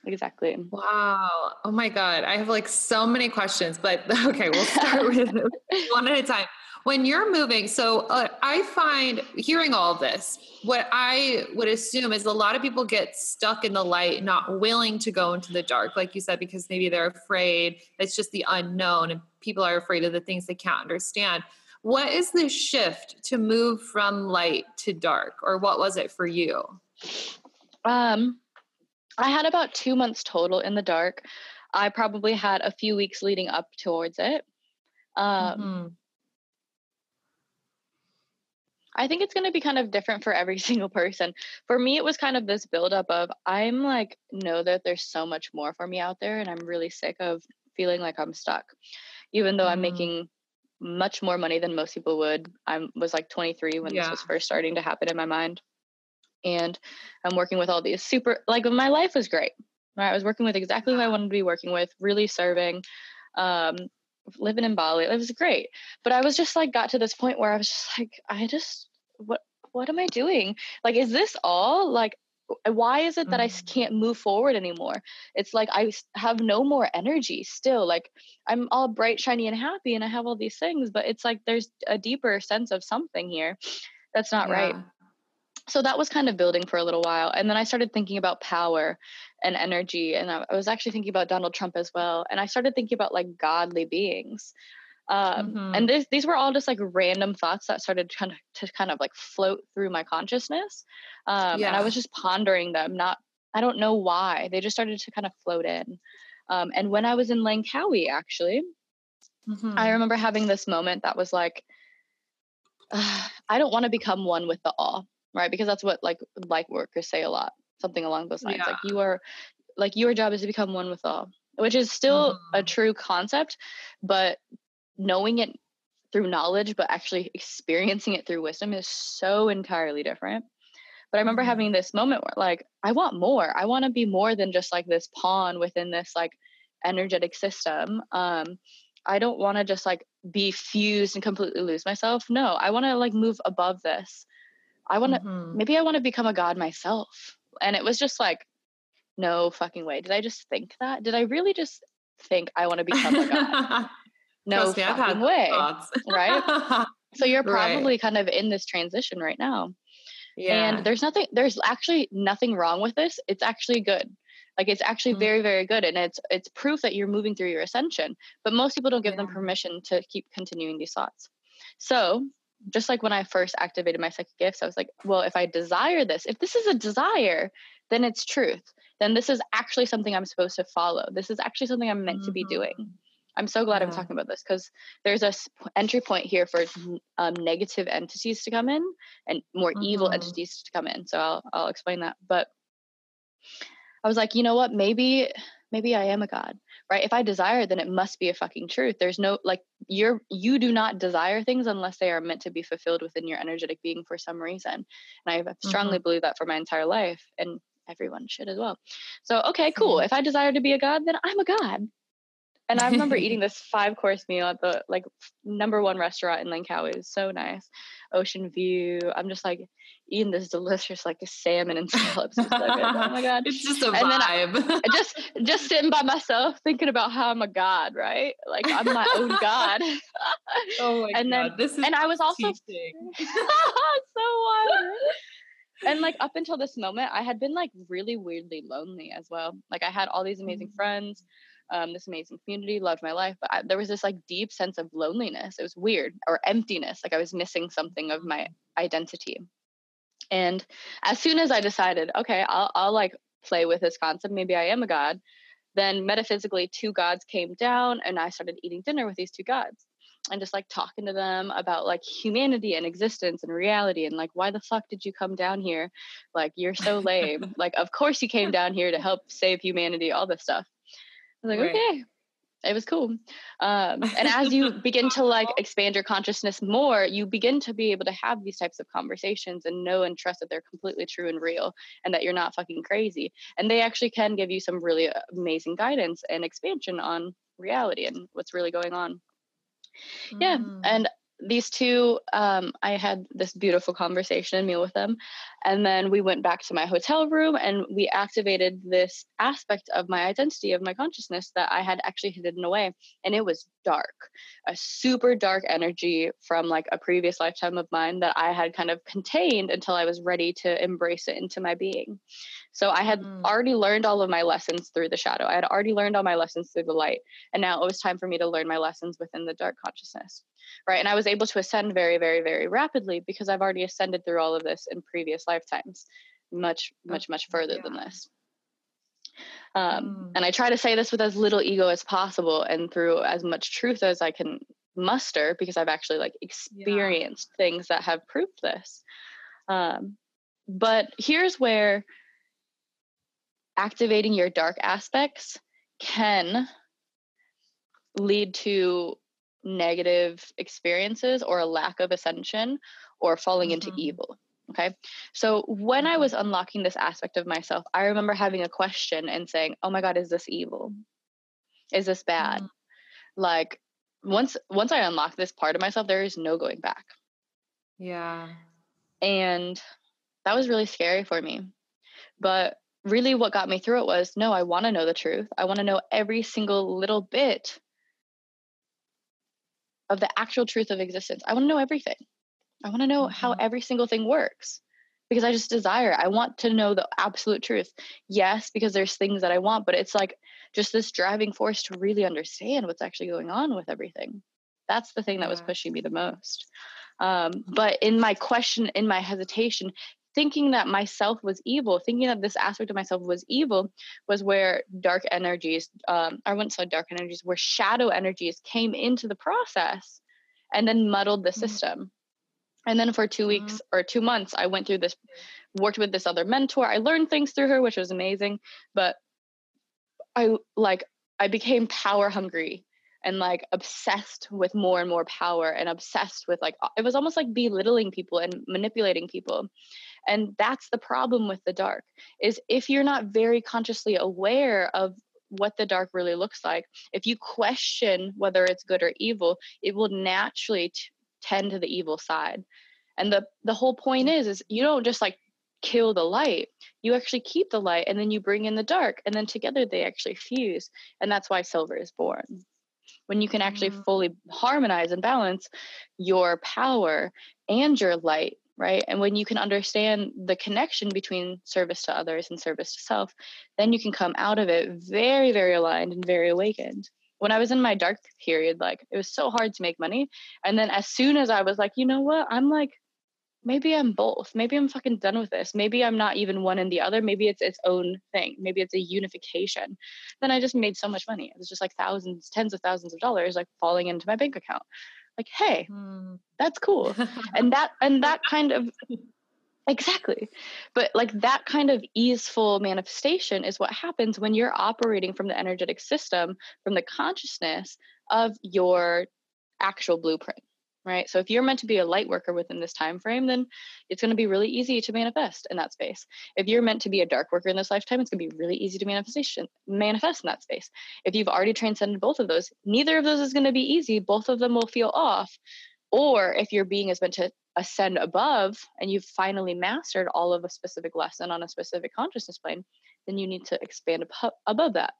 exactly. Wow. Oh my God. I have like so many questions, but okay, we'll start with one at a time. When you're moving, so uh, I find hearing all of this, what I would assume is a lot of people get stuck in the light, not willing to go into the dark, like you said, because maybe they're afraid. It's just the unknown, and people are afraid of the things they can't understand. What is the shift to move from light to dark, or what was it for you? Um, I had about two months total in the dark. I probably had a few weeks leading up towards it. Um, mm-hmm. I think it's going to be kind of different for every single person. For me, it was kind of this buildup of I'm like, know that there's so much more for me out there, and I'm really sick of feeling like I'm stuck. Even though mm. I'm making much more money than most people would. I was like 23 when yeah. this was first starting to happen in my mind and I'm working with all these super like my life was great. Right? I was working with exactly who I wanted to be working with, really serving, um, living in Bali. It was great. But I was just like got to this point where I was just like, I just what what am I doing? Like, is this all? Like, why is it that. I can't move forward anymore? It's like I have no more energy still. Like I'm all bright, shiny, and happy, and I have all these things, but it's like there's a deeper sense of something here that's not yeah. right so that was kind of building for a little while and then i started thinking about power and energy and i, was actually thinking about donald trump as well and i started thinking about like godly beings um, Mhm. and this, these were all just like random thoughts that started kind of to kind of like float through my consciousness um, and i was just pondering them not i don't know why they just started to kind of float in um, and when i was in langkawi actually Mhm. I remember having this moment that was like, I don't want to become one with the all, right? Because that's what like like workers say a lot, something along those lines. Like you are, like your job is to become one with all, which is still a Mhm. true concept, but knowing it through knowledge, but actually experiencing it through wisdom is so entirely different. But I remember Mhm. having this moment where like I want more. I want to be more than just like this pawn within this like energetic system. Um, I don't want to just like be fused and completely lose myself. No, I want to like move above this. I want to Mhm. maybe I want to become a god myself. And it was just like, no fucking way. Did I just think that? Did I really just think I want to become a god? No me, fucking way. right? So you're Right. probably kind of in this transition right now. yeah. And there's nothing there's actually nothing wrong with this. It's actually good. Like it's actually Mhm. very very good and it's it's proof that you're moving through your ascension. But most people don't give them permission to keep continuing these thoughts. So, just like when I first activated my psychic gifts, I was like, well, if I desire this, if this is a desire, then it's truth. Then this is actually something I'm supposed to follow. This is actually something I'm meant to be doing. Mhm. I'm so glad I'm talking about this because there's a s- entry point here for um, negative entities to come in and more evil Mhm. entities to come in. So I'll I'll explain that. But I was like, you know what? Maybe maybe I am a god, right? If I desire, then it must be a fucking truth. There's no like you're you do not desire things unless they are meant to be fulfilled within your energetic being for some reason. And I strongly mm-hmm. believe that for my entire life, and everyone should as well. So okay, cool. Mm-hmm. If I desire to be a god, then I'm a god. And I remember eating this five course meal at the like number one restaurant in Langkawi. It was so nice. Ocean view. I'm just like eating this delicious like salmon and scallops. So good. Oh my god. It's just a And then vibe. I just just sitting by myself thinking about how I'm a god, right? Like I'm my own god. oh my god. and then- this is and I was also so wild. And like up until this moment, I had been like really weirdly lonely as well. Like I had all these amazing Mm. friends, um, this amazing community, loved my life, but I, there was this like deep sense of loneliness. It was weird or emptiness. Like I was missing something of my identity. And as soon as I decided, okay, I'll I'll like play with this concept. Maybe I am a god. Then metaphysically, two gods came down, and I started eating dinner with these two gods and just like talking to them about like humanity and existence and reality and like why the fuck did you come down here like you're so lame like of course you came down here to help save humanity all this stuff i was like Right. okay it was cool um, and as you begin to like expand your consciousness more you begin to be able to have these types of conversations and know and trust that they're completely true and real and that you're not fucking crazy and they actually can give you some really amazing guidance and expansion on reality and what's really going on yeah Mm. and these two um, i had this beautiful conversation and meal with them and then we went back to my hotel room and we activated this aspect of my identity of my consciousness that i had actually hidden away and it was dark a super dark energy from like a previous lifetime of mine that i had kind of contained until i was ready to embrace it into my being so i had Mm. already learned all of my lessons through the shadow. I had already learned all my lessons through the light and now it was time for me to learn my lessons within the dark consciousness right? And i was able to ascend very very very rapidly because i've already ascended through all of this in previous lifetimes much much much further than this. Um, Mm. and i try to say this with as little ego as possible and through as much truth as i can muster because i've actually like experienced things that have proved this. Um, but here's where activating your dark aspects can lead to negative experiences or a lack of ascension or falling into Mhm. evil. Okay. So when I Mhm. was unlocking this aspect of myself, I remember having a question and saying, Oh my God, is this evil? Is this bad? Mm. Like once once I unlock this part of myself, there is no going back. Yeah. And that was really scary for me. But really, what got me through it was no, I want to know the truth. I want to know every single little bit of the actual truth of existence. I want to know everything. I want to know how Mhm. every single thing works because I just desire. I want to know the absolute truth. Yes, because there's things that I want, but it's like just this driving force to really understand what's actually going on with everything. That's the thing that was pushing me the most. Um, but in my question, in my hesitation, thinking that myself was evil, thinking that this aspect of myself was evil, was where dark energies, um, I wouldn't say dark energies, where shadow energies came into the process and then muddled the mm-hmm. system. And then for 2 weeks mm-hmm. or two months, I went through this, worked with this other mentor. I learned things through her, which was amazing. But I like, I became power hungry and like obsessed with more and more power and obsessed with like it was almost like belittling people and manipulating people. And that's the problem with the dark is if you're not very consciously aware of what the dark really looks like if you question whether it's good or evil it will naturally t- tend to the evil side. And the the whole point is is you don't just like kill the light. You actually keep the light and then you bring in the dark and then together they actually fuse. And that's why silver is born when you can actually mm-hmm. fully harmonize and balance your power and your light right? And when you can understand the connection between service to others and service to self then you can come out of it very very aligned and very awakened. When i was in my dark period like it was so hard to make money. And then as soon as i was like you know what? I'm like maybe I'm both. Maybe I'm fucking done with this. Maybe I'm not even one and the other. Maybe it's its own thing. Maybe it's a unification. Then I just made so much money. It was just like thousands, tens of thousands of dollars like falling into my bank account. Like, hey, mm. that's cool. and that and that kind of Exactly. But like that kind of easeful manifestation is what happens when you're operating from the energetic system, from the consciousness of your actual blueprint right? So if you're meant to be a light worker within this time frame then it's going to be really easy to manifest in that space. If you're meant to be a dark worker in this lifetime it's going to be really easy to manifestation manifest in that space. If you've already transcended both of those neither of those is going to be easy. Both of them will feel off. Or if your being is meant to ascend above and you've finally mastered all of a specific lesson on a specific consciousness plane then you need to expand above that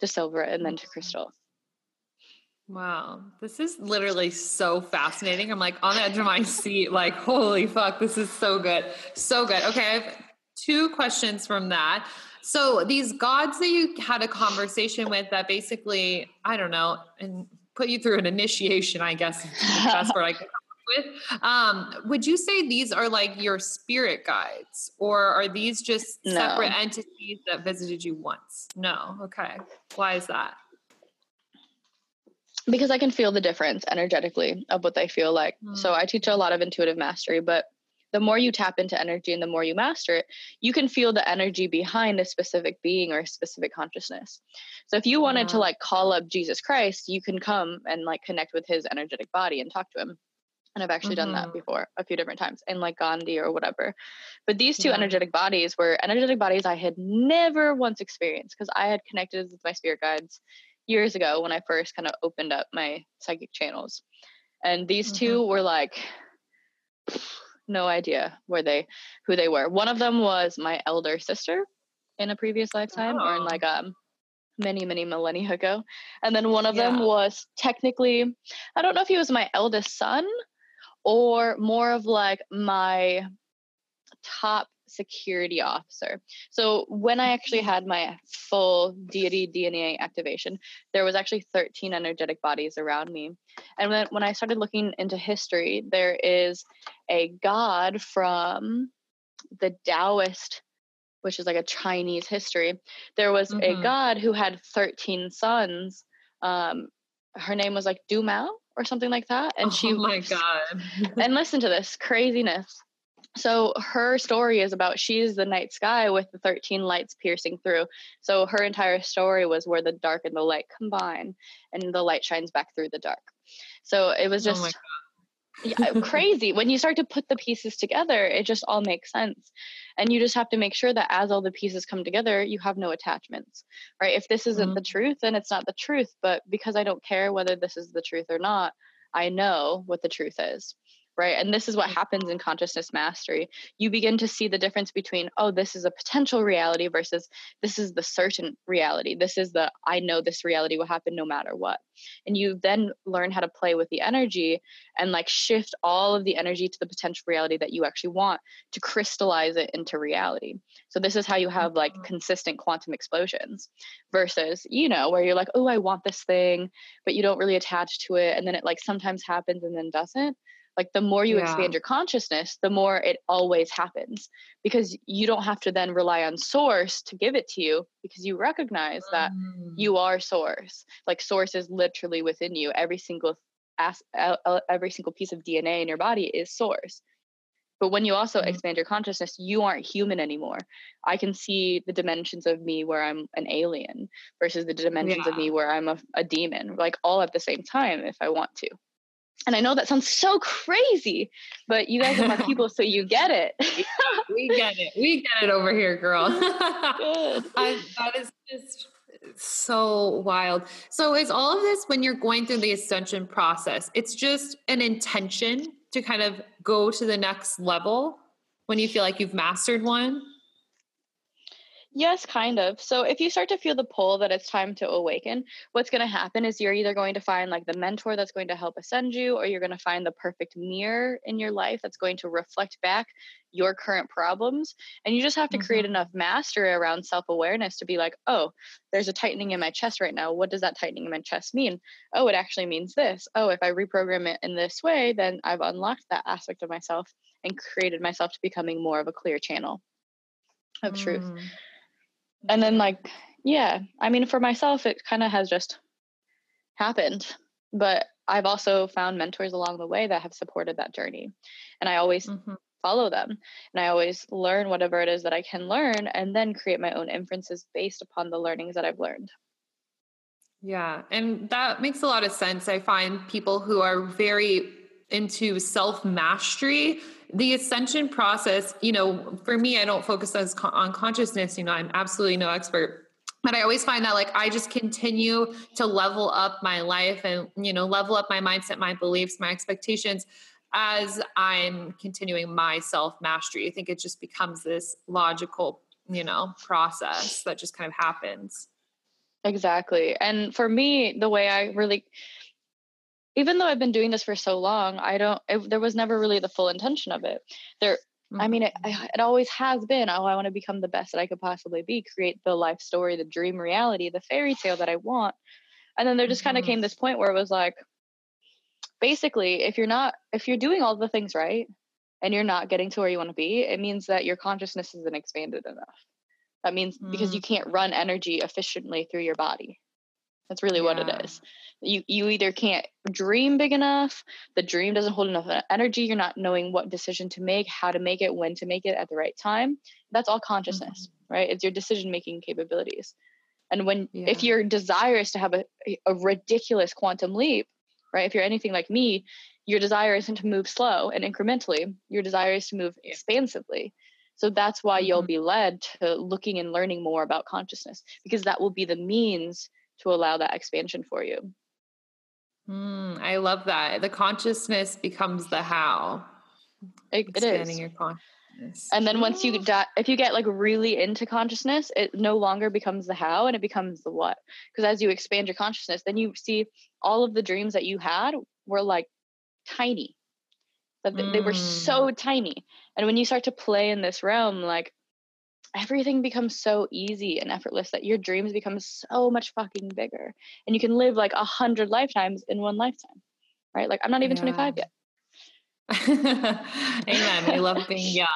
to silver and then to crystal Wow, this is literally so fascinating. I'm like on the edge of my seat, like, holy fuck, this is so good. So good. Okay, I have two questions from that. So, these gods that you had a conversation with that basically, I don't know, and put you through an initiation, I guess, that's where I could with. Um, would you say these are like your spirit guides, or are these just separate entities that visited you once? No. Okay. Why is that? Because I can feel the difference energetically of what they feel like. Mm. So I teach a lot of intuitive mastery, but the more you tap into energy and the more you master it, you can feel the energy behind a specific being or a specific consciousness. So if you wanted to like call up Jesus Christ, you can come and like connect with his energetic body and talk to him. And I've actually mm-hmm. done that mm-hmm. before a few different times in like Gandhi or whatever. But these two yeah. energetic bodies were energetic bodies I had never once experienced because I had connected with my spirit guides years ago when I first kind of opened up my psychic channels. And these mm-hmm. two were like no idea where they who they were. One of them was my elder sister in a previous lifetime oh. or in like um many many millennia ago. And then one of yeah. them was technically I don't know if he was my eldest son or more of like my top security officer. So when I actually had my full deity DNA activation, there was actually 13 energetic bodies around me. And when, when I started looking into history, there is a god from the Taoist, which is like a Chinese history. There was mm-hmm. a god who had 13 sons. Um, her name was like Du Mao or something like that. And oh she, my God. and listen to this craziness so her story is about she's the night sky with the 13 lights piercing through. So her entire story was where the dark and the light combine and the light shines back through the dark. So it was oh just oh yeah, crazy. When you start to put the pieces together it just all makes sense. And you just have to make sure that as all the pieces come together you have no attachments right? If this isn't mm-hmm. the truth then it's not the truth. But because i don't care whether this is the truth or not i know what the truth is right? And this is what Mm. happens in consciousness mastery. You begin to see the difference between, oh, this is a potential reality versus this is the certain reality. This is the, I know this reality will happen no matter what. And you then learn how to play with the energy and like shift all of the energy to the potential reality that you actually want to crystallize it into reality. So, this is how you have like Mhm. consistent quantum explosions versus, you know, where you're like, oh, I want this thing, but you don't really attach to it. And then it like sometimes happens and then doesn't like the more you Yeah. expand your consciousness the more it always happens because you don't have to then rely on source to give it to you because you recognize that Mm. you are source like source is literally within you every single as, every single piece of dna in your body is source but when you also Mhm. expand your consciousness you aren't human anymore i can see the dimensions of me where i'm an alien versus the dimensions of me where i'm a, a demon like all at the same time if i want to and I know that sounds so crazy, but you guys are my people, so you get it. we get it. We get it over here, girl. I, that is just so wild. So, is all of this when you're going through the ascension process? It's just an intention to kind of go to the next level when you feel like you've mastered one. Yes, kind of. So if you start to feel the pull that it's time to awaken, what's going to happen is you're either going to find like the mentor that's going to help ascend you, or you're going to find the perfect mirror in your life that's going to reflect back your current problems. And you just have to create Mhm. enough mastery around self awareness to be like, oh, there's a tightening in my chest right now. What does that tightening in my chest mean? Oh, it actually means this. Oh, if I reprogram it in this way, then I've unlocked that aspect of myself and created myself to becoming more of a clear channel of truth Mm. And then like yeah i mean for myself it kind of has just happened but i've also found mentors along the way that have supported that journey and i always Mhm. follow them and i always learn whatever it is that i can learn and then create my own inferences based upon the learnings that i've learned Yeah, and that makes a lot of sense. I find people who are very into self mastery, the ascension process, you know, for me, I don't focus con- on consciousness, you know, I'm absolutely no expert. But I always find that like I just continue to level up my life and, you know, level up my mindset, my beliefs, my expectations as I'm continuing my self mastery. I think it just becomes this logical, you know, process that just kind of happens. exactly and for me the way i really even though i've been doing this for so long i don't it, there was never really the full intention of it there I mean, it, Mhm. It always has been. Oh, I want to become the best that I could possibly be, create the life story, the dream reality, the fairy tale that I want. And then there just kind of Mhm. came this point where it was like, basically, if you're not, if you're doing all the things right and you're not getting to where you want to be, it means that your consciousness isn't expanded enough. That means because you can't run energy efficiently through your body. That's really what it is. You you either can't dream big enough, the dream doesn't hold enough energy, you're not knowing what decision to make, how to make it, when to make it at the right time. That's all consciousness, right? It's your decision making capabilities. And when if Yeah. your desire is to have a, a ridiculous quantum leap, right? If you're anything like me, your desire isn't to move slow and incrementally. Your desire is to move Yeah. expansively. So that's why you'll Mhm. be led to looking and learning more about consciousness because that will be the means to allow that expansion for you. Mm, I love that. The consciousness becomes the how. It, it expanding is. your consciousness. And then once you di- if you get like really into consciousness, it no longer becomes the how and it becomes the what. Because as you expand your consciousness, then you see all of the dreams that you had were like tiny. That th- they were so tiny. And when you start to play in this realm, like everything becomes so easy and effortless that your dreams become so much fucking bigger. And you can live like a hundred lifetimes in one lifetime. Right? Like I'm not even 25 yet. Amen. We love being young.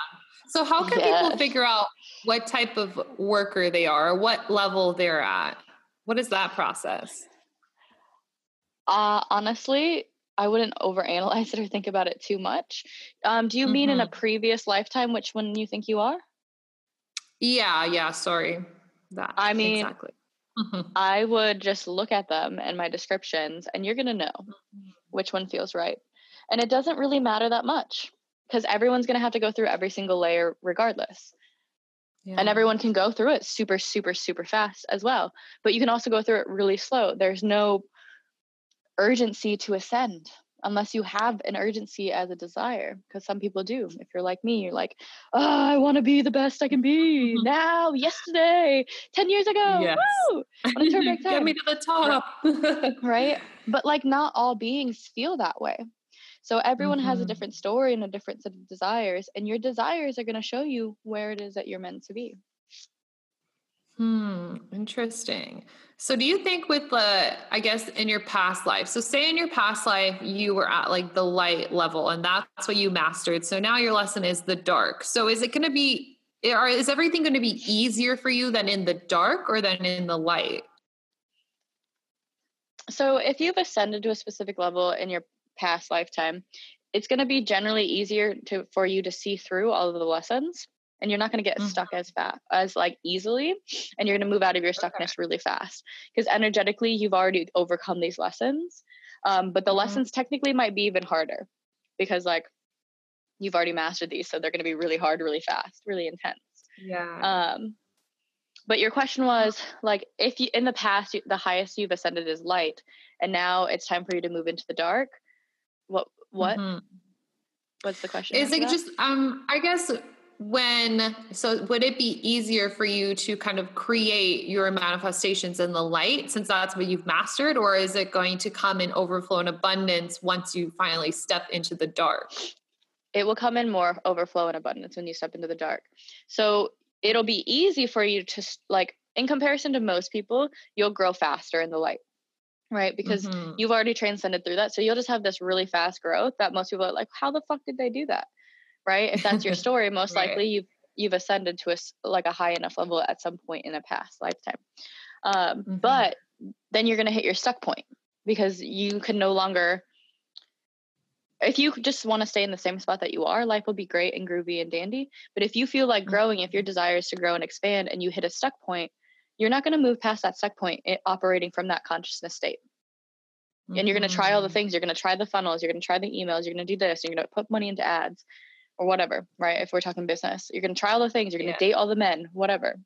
So, how can people figure out what type of worker they are, or what level they're at? What is that process? Uh, honestly, I wouldn't overanalyze it or think about it too much. Um, do you mean in a previous lifetime, which one you think you are? Yeah, yeah. Sorry. That. I mean- exactly. Mhm. I would just look at them and my descriptions, and you're going to know which one feels right. And it doesn't really matter that much because everyone's going to have to go through every single layer regardless. Yeah. And everyone can go through it super, super, super fast as well. But you can also go through it really slow. There's no urgency to ascend. Unless you have an urgency as a desire because some people do if you're like me you're like oh i want to be the best i can be now yesterday 10 years ago yes. Woo! get me to the top right but like not all beings feel that way so everyone mm-hmm. has a mm-hmm. different story and a different set of desires and your desires are going to show you where it is that you're meant to be Hmm, interesting. So do you think with the I guess in your past life. So say in your past life you were at like the light level and that's what you mastered. So now your lesson is the dark. So is it going to be or is everything going to be easier for you than in the dark or than in the light? So if you've ascended to a specific level in your past lifetime, it's going to be generally easier to for you to see through all of the lessons and you're not going to get mm-hmm. stuck as fast as like easily and you're going to move out of your stuckness okay. really fast because energetically you've already overcome these lessons um, but the mm-hmm. lessons technically might be even harder because like you've already mastered these so they're going to be really hard really fast really intense yeah um but your question was like if you in the past you, the highest you've ascended is light and now it's time for you to move into the dark what what mm-hmm. what's the question is it that? just um i guess when so would it be easier for you to kind of create your manifestations in the light since that's what you've mastered or is it going to come in overflow and abundance once you finally step into the dark? It will come in more overflow and abundance when you step into the dark. So it'll be easy for you to like in comparison to most people you'll grow faster in the light right? Because mm-hmm. you've already transcended through that. So you'll just have this really fast growth that most people are like how the fuck did they do that right? If that's your story, most right. likely you've you've ascended to a like a high enough level at some point in a past lifetime. Um, mm-hmm. But then you're going to hit your stuck point because you can no longer. If you just want to stay in the same spot that you are, life will be great and groovy and dandy. But if you feel like growing, if your mm-hmm. desire is to grow and expand, and you hit a stuck point, you're not going to move past that stuck point eh, operating from that consciousness state. Mm-hmm. And you're going to try all the mm-hmm. things. You're going to try the funnels. You're going to try the emails. You're going to do this. You're going to put money into ads or whatever, right? If we're talking business, you're going to try all the things, you're going to yeah. date all the men, whatever,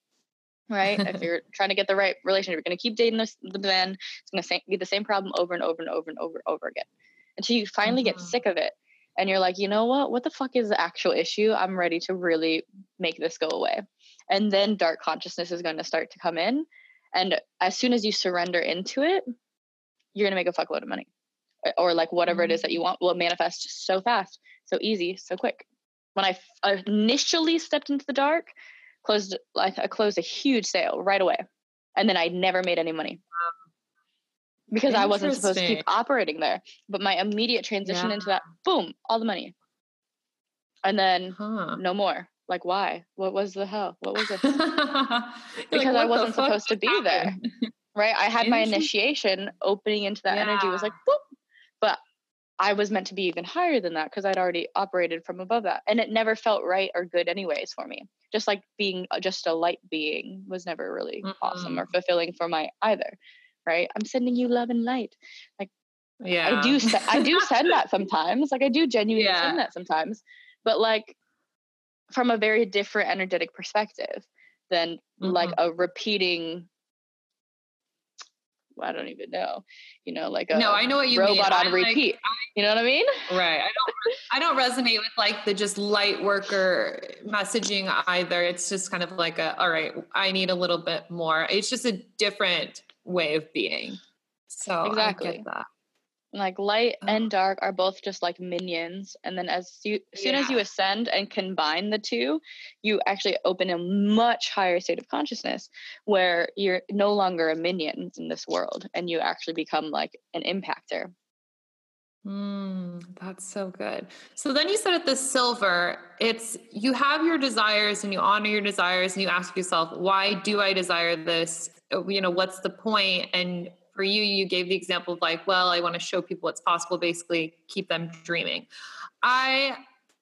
right? if you're trying to get the right relationship, you're going to keep dating the, the men. It's going to be the same problem over and over and over and over and over again until you finally mm-hmm. get sick of it. And you're like, you know what? What the fuck is the actual issue? I'm ready to really make this go away. And then dark consciousness is going to start to come in. And as soon as you surrender into it, you're going to make a fuckload of money or like whatever mm-hmm. it is that you want will manifest so fast, so easy, so quick when I f- initially stepped into the dark, closed I, I closed a huge sale right away, and then I never made any money because I wasn't supposed to keep operating there. But my immediate transition yeah. into that, boom, all the money, and then huh. no more. Like why? What was the hell? What was it? because like, I wasn't supposed to be there. Right? I had my initiation opening into that yeah. energy was like boop. But I was meant to be even higher than that because I'd already operated from above that. And it never felt right or good, anyways, for me. Just like being just a light being was never really mm-hmm. awesome or fulfilling for my either. Right. I'm sending you love and light. Like, yeah, I do, I do send that sometimes. Like, I do genuinely yeah. send that sometimes. But like, from a very different energetic perspective than mm-hmm. like a repeating I don't even know, you know, like a no, I know what you robot mean. on repeat. Like, you know what I mean? Right. I don't. I don't resonate with like the just light worker messaging either. It's just kind of like a all right. I need a little bit more. It's just a different way of being. So exactly. I get that like light oh. and dark are both just like minions and then as you as soon yeah. as you ascend and combine the two you actually open a much higher state of consciousness where you're no longer a minion in this world and you actually become like an impactor Mm, that's so good. So then you said at the silver, it's you have your desires and you honor your desires and you ask yourself, why do I desire this? You know, what's the point? And for you, you gave the example of like, well, I want to show people what's possible, basically keep them dreaming. I,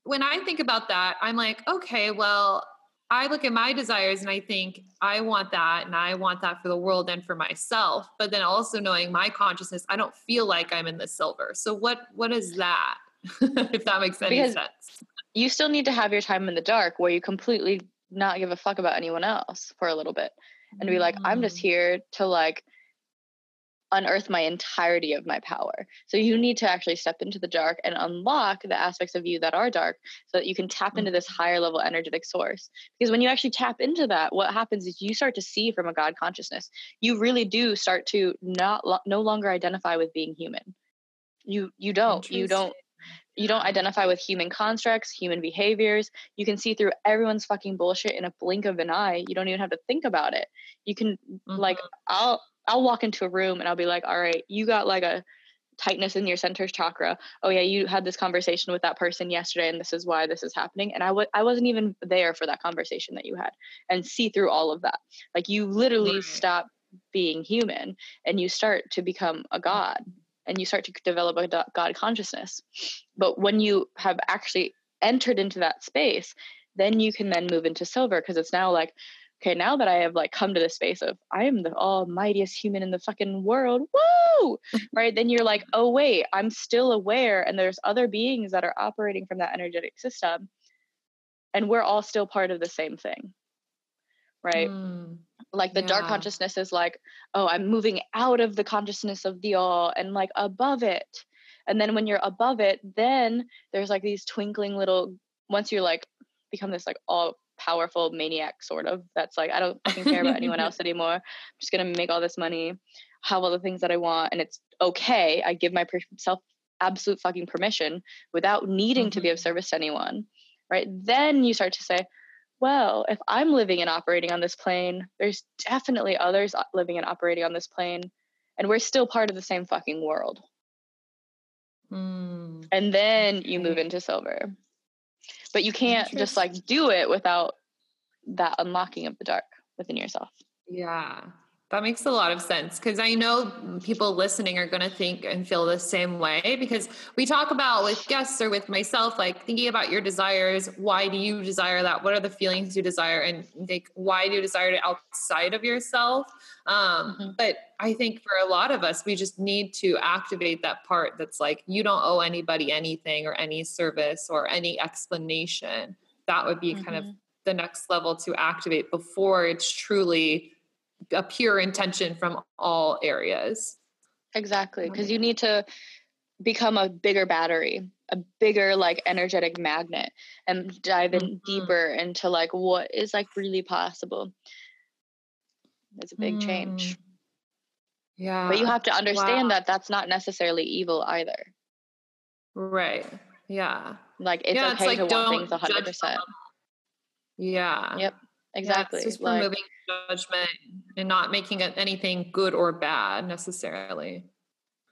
when I think about that, I'm like, okay, well, I look at my desires and I think I want that and I want that for the world and for myself. But then also knowing my consciousness, I don't feel like I'm in the silver. So what what is that? if that makes any because sense. You still need to have your time in the dark where you completely not give a fuck about anyone else for a little bit and be like, I'm just mm. here to like unearth my entirety of my power. So you need to actually step into the dark and unlock the aspects of you that are dark so that you can tap into this mm-hmm. higher level energetic source. Because when you actually tap into that, what happens is you start to see from a God consciousness. You really do start to not no longer identify with being human. You you don't. You don't you don't identify with human constructs, human behaviors. You can see through everyone's fucking bullshit in a blink of an eye. You don't even have to think about it. You can mm-hmm. like I'll I'll walk into a room and I'll be like, all right, you got like a tightness in your center chakra. Oh yeah, you had this conversation with that person yesterday and this is why this is happening. And I w- I wasn't even there for that conversation that you had and see through all of that. Like you literally right. stop being human and you start to become a god and you start to develop a god consciousness. But when you have actually entered into that space, then you can then move into silver because it's now like okay, now that I have like come to the space of I am the almightiest human in the fucking world, woo! right? Then you're like, oh wait, I'm still aware, and there's other beings that are operating from that energetic system, and we're all still part of the same thing, right? Mm, like the yeah. dark consciousness is like, oh, I'm moving out of the consciousness of the all and like above it. And then when you're above it, then there's like these twinkling little once you're like become this like all powerful maniac sort of that's like i don't fucking care about anyone else anymore i'm just gonna make all this money have all the things that i want and it's okay i give myself absolute fucking permission without needing mm-hmm. to be of mm-hmm. service to anyone right then you start to say well if i'm living and operating on this plane there's definitely others living and operating on this plane and we're still part of the same fucking world mm. and then you move into silver but you can't just like do it without that unlocking of the dark within yourself. Yeah that makes a lot of sense because I know people listening are going to think and feel the same way because we talk about with guests or with myself, like thinking about your desires. Why do you desire that? What are the feelings you desire? And like, why do you desire it outside of yourself? Um, mm-hmm. But I think for a lot of us, we just need to activate that part that's like, you don't owe anybody anything or any service or any explanation. That would be mm-hmm. kind of mm-hmm. the next level to activate before it's truly a pure intention from all areas. Exactly, because you need to become a bigger battery, a bigger like energetic magnet and dive in mm-hmm. deeper into like what is like really possible. It's a big mm. change. Yeah. But you have to understand wow. that that's not necessarily evil either. Right. Yeah. Like it's yeah, okay it's like, to want things 100%. Yeah. Yep. Exactly. Yeah, just like, removing judgment and not making it anything good or bad necessarily.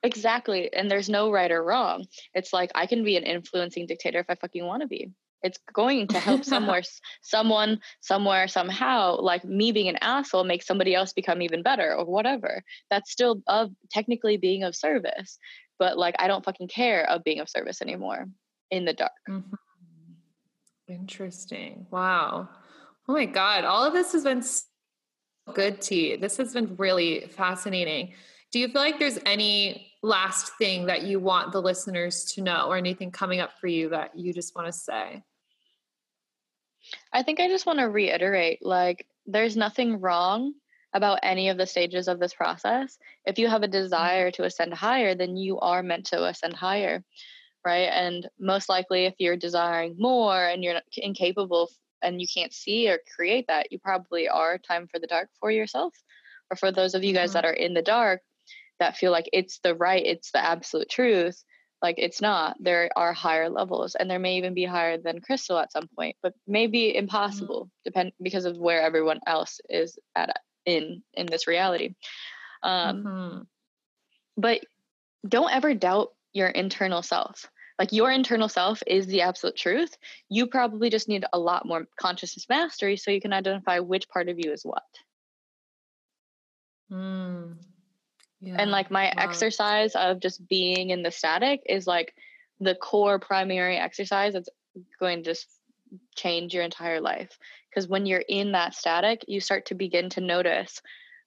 Exactly. And there's no right or wrong. It's like I can be an influencing dictator if I fucking want to be. It's going to help somewhere, someone, somewhere, somehow. Like me being an asshole makes somebody else become even better or whatever. That's still of technically being of service. But like I don't fucking care of being of service anymore in the dark. Mm-hmm. Interesting. Wow. Oh my God. All of this has been so good to you. This has been really fascinating. Do you feel like there's any last thing that you want the listeners to know or anything coming up for you that you just want to say? I think I just want to reiterate like, there's nothing wrong about any of the stages of this process. If you have a desire to ascend higher, then you are meant to ascend higher, right? And most likely, if you're desiring more and you're incapable and you can't see or create that, you probably are time for the dark for yourself. Or for those of you guys mm-hmm. that are in the dark that feel like it's the right, it's the absolute truth, like it's not. There are higher levels and there may even be higher than crystal at some point, but maybe impossible mm-hmm. depend because of where everyone else is at in in this reality. Um, mm-hmm. but don't ever doubt your internal self like your internal self is the absolute truth. You probably just need a lot more consciousness mastery so you can identify which part of you is what. Mm. Yeah. And like my wow. exercise of just being in the static is like the core primary exercise that's going to just change your entire life. Because when you're in that static, you start to begin to notice,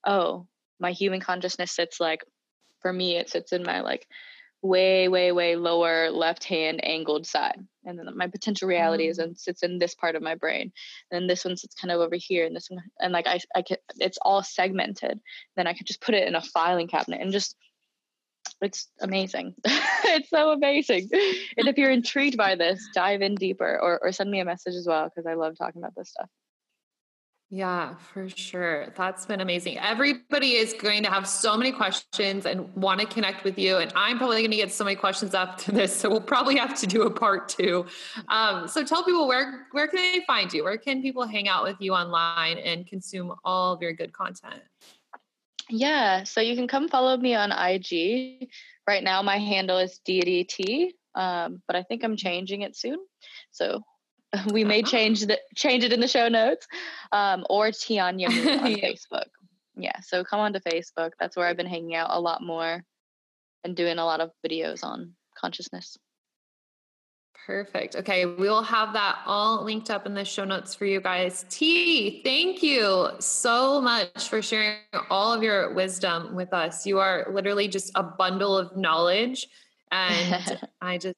oh, my human consciousness sits like, for me, it sits in my like way, way, way lower left hand angled side. And then my potential reality mm. is and sits in this part of my brain. And this one sits kind of over here, and this one, and like I, I could, it's all segmented. Then I could just put it in a filing cabinet and just, it's amazing. it's so amazing. and if you're intrigued by this, dive in deeper or, or send me a message as well because I love talking about this stuff. Yeah, for sure. That's been amazing. Everybody is going to have so many questions and want to connect with you. And I'm probably going to get so many questions after this. So we'll probably have to do a part two. Um, so tell people where where can they find you? Where can people hang out with you online and consume all of your good content? Yeah, so you can come follow me on IG. Right now, my handle is Deity T, um, but I think I'm changing it soon. So we may uh-huh. change the change it in the show notes um, or Tianya on yeah. Facebook. Yeah, so come on to Facebook. That's where I've been hanging out a lot more and doing a lot of videos on consciousness. Perfect. Okay, we will have that all linked up in the show notes for you guys. T, thank you so much for sharing all of your wisdom with us. You are literally just a bundle of knowledge. And I just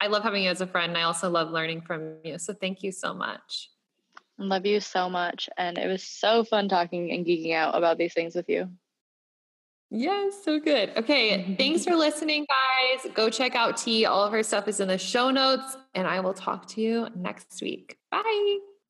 I love having you as a friend. I also love learning from you. So thank you so much. Love you so much. And it was so fun talking and geeking out about these things with you. Yes, so good. Okay, thanks for listening, guys. Go check out T. All of her stuff is in the show notes, and I will talk to you next week. Bye.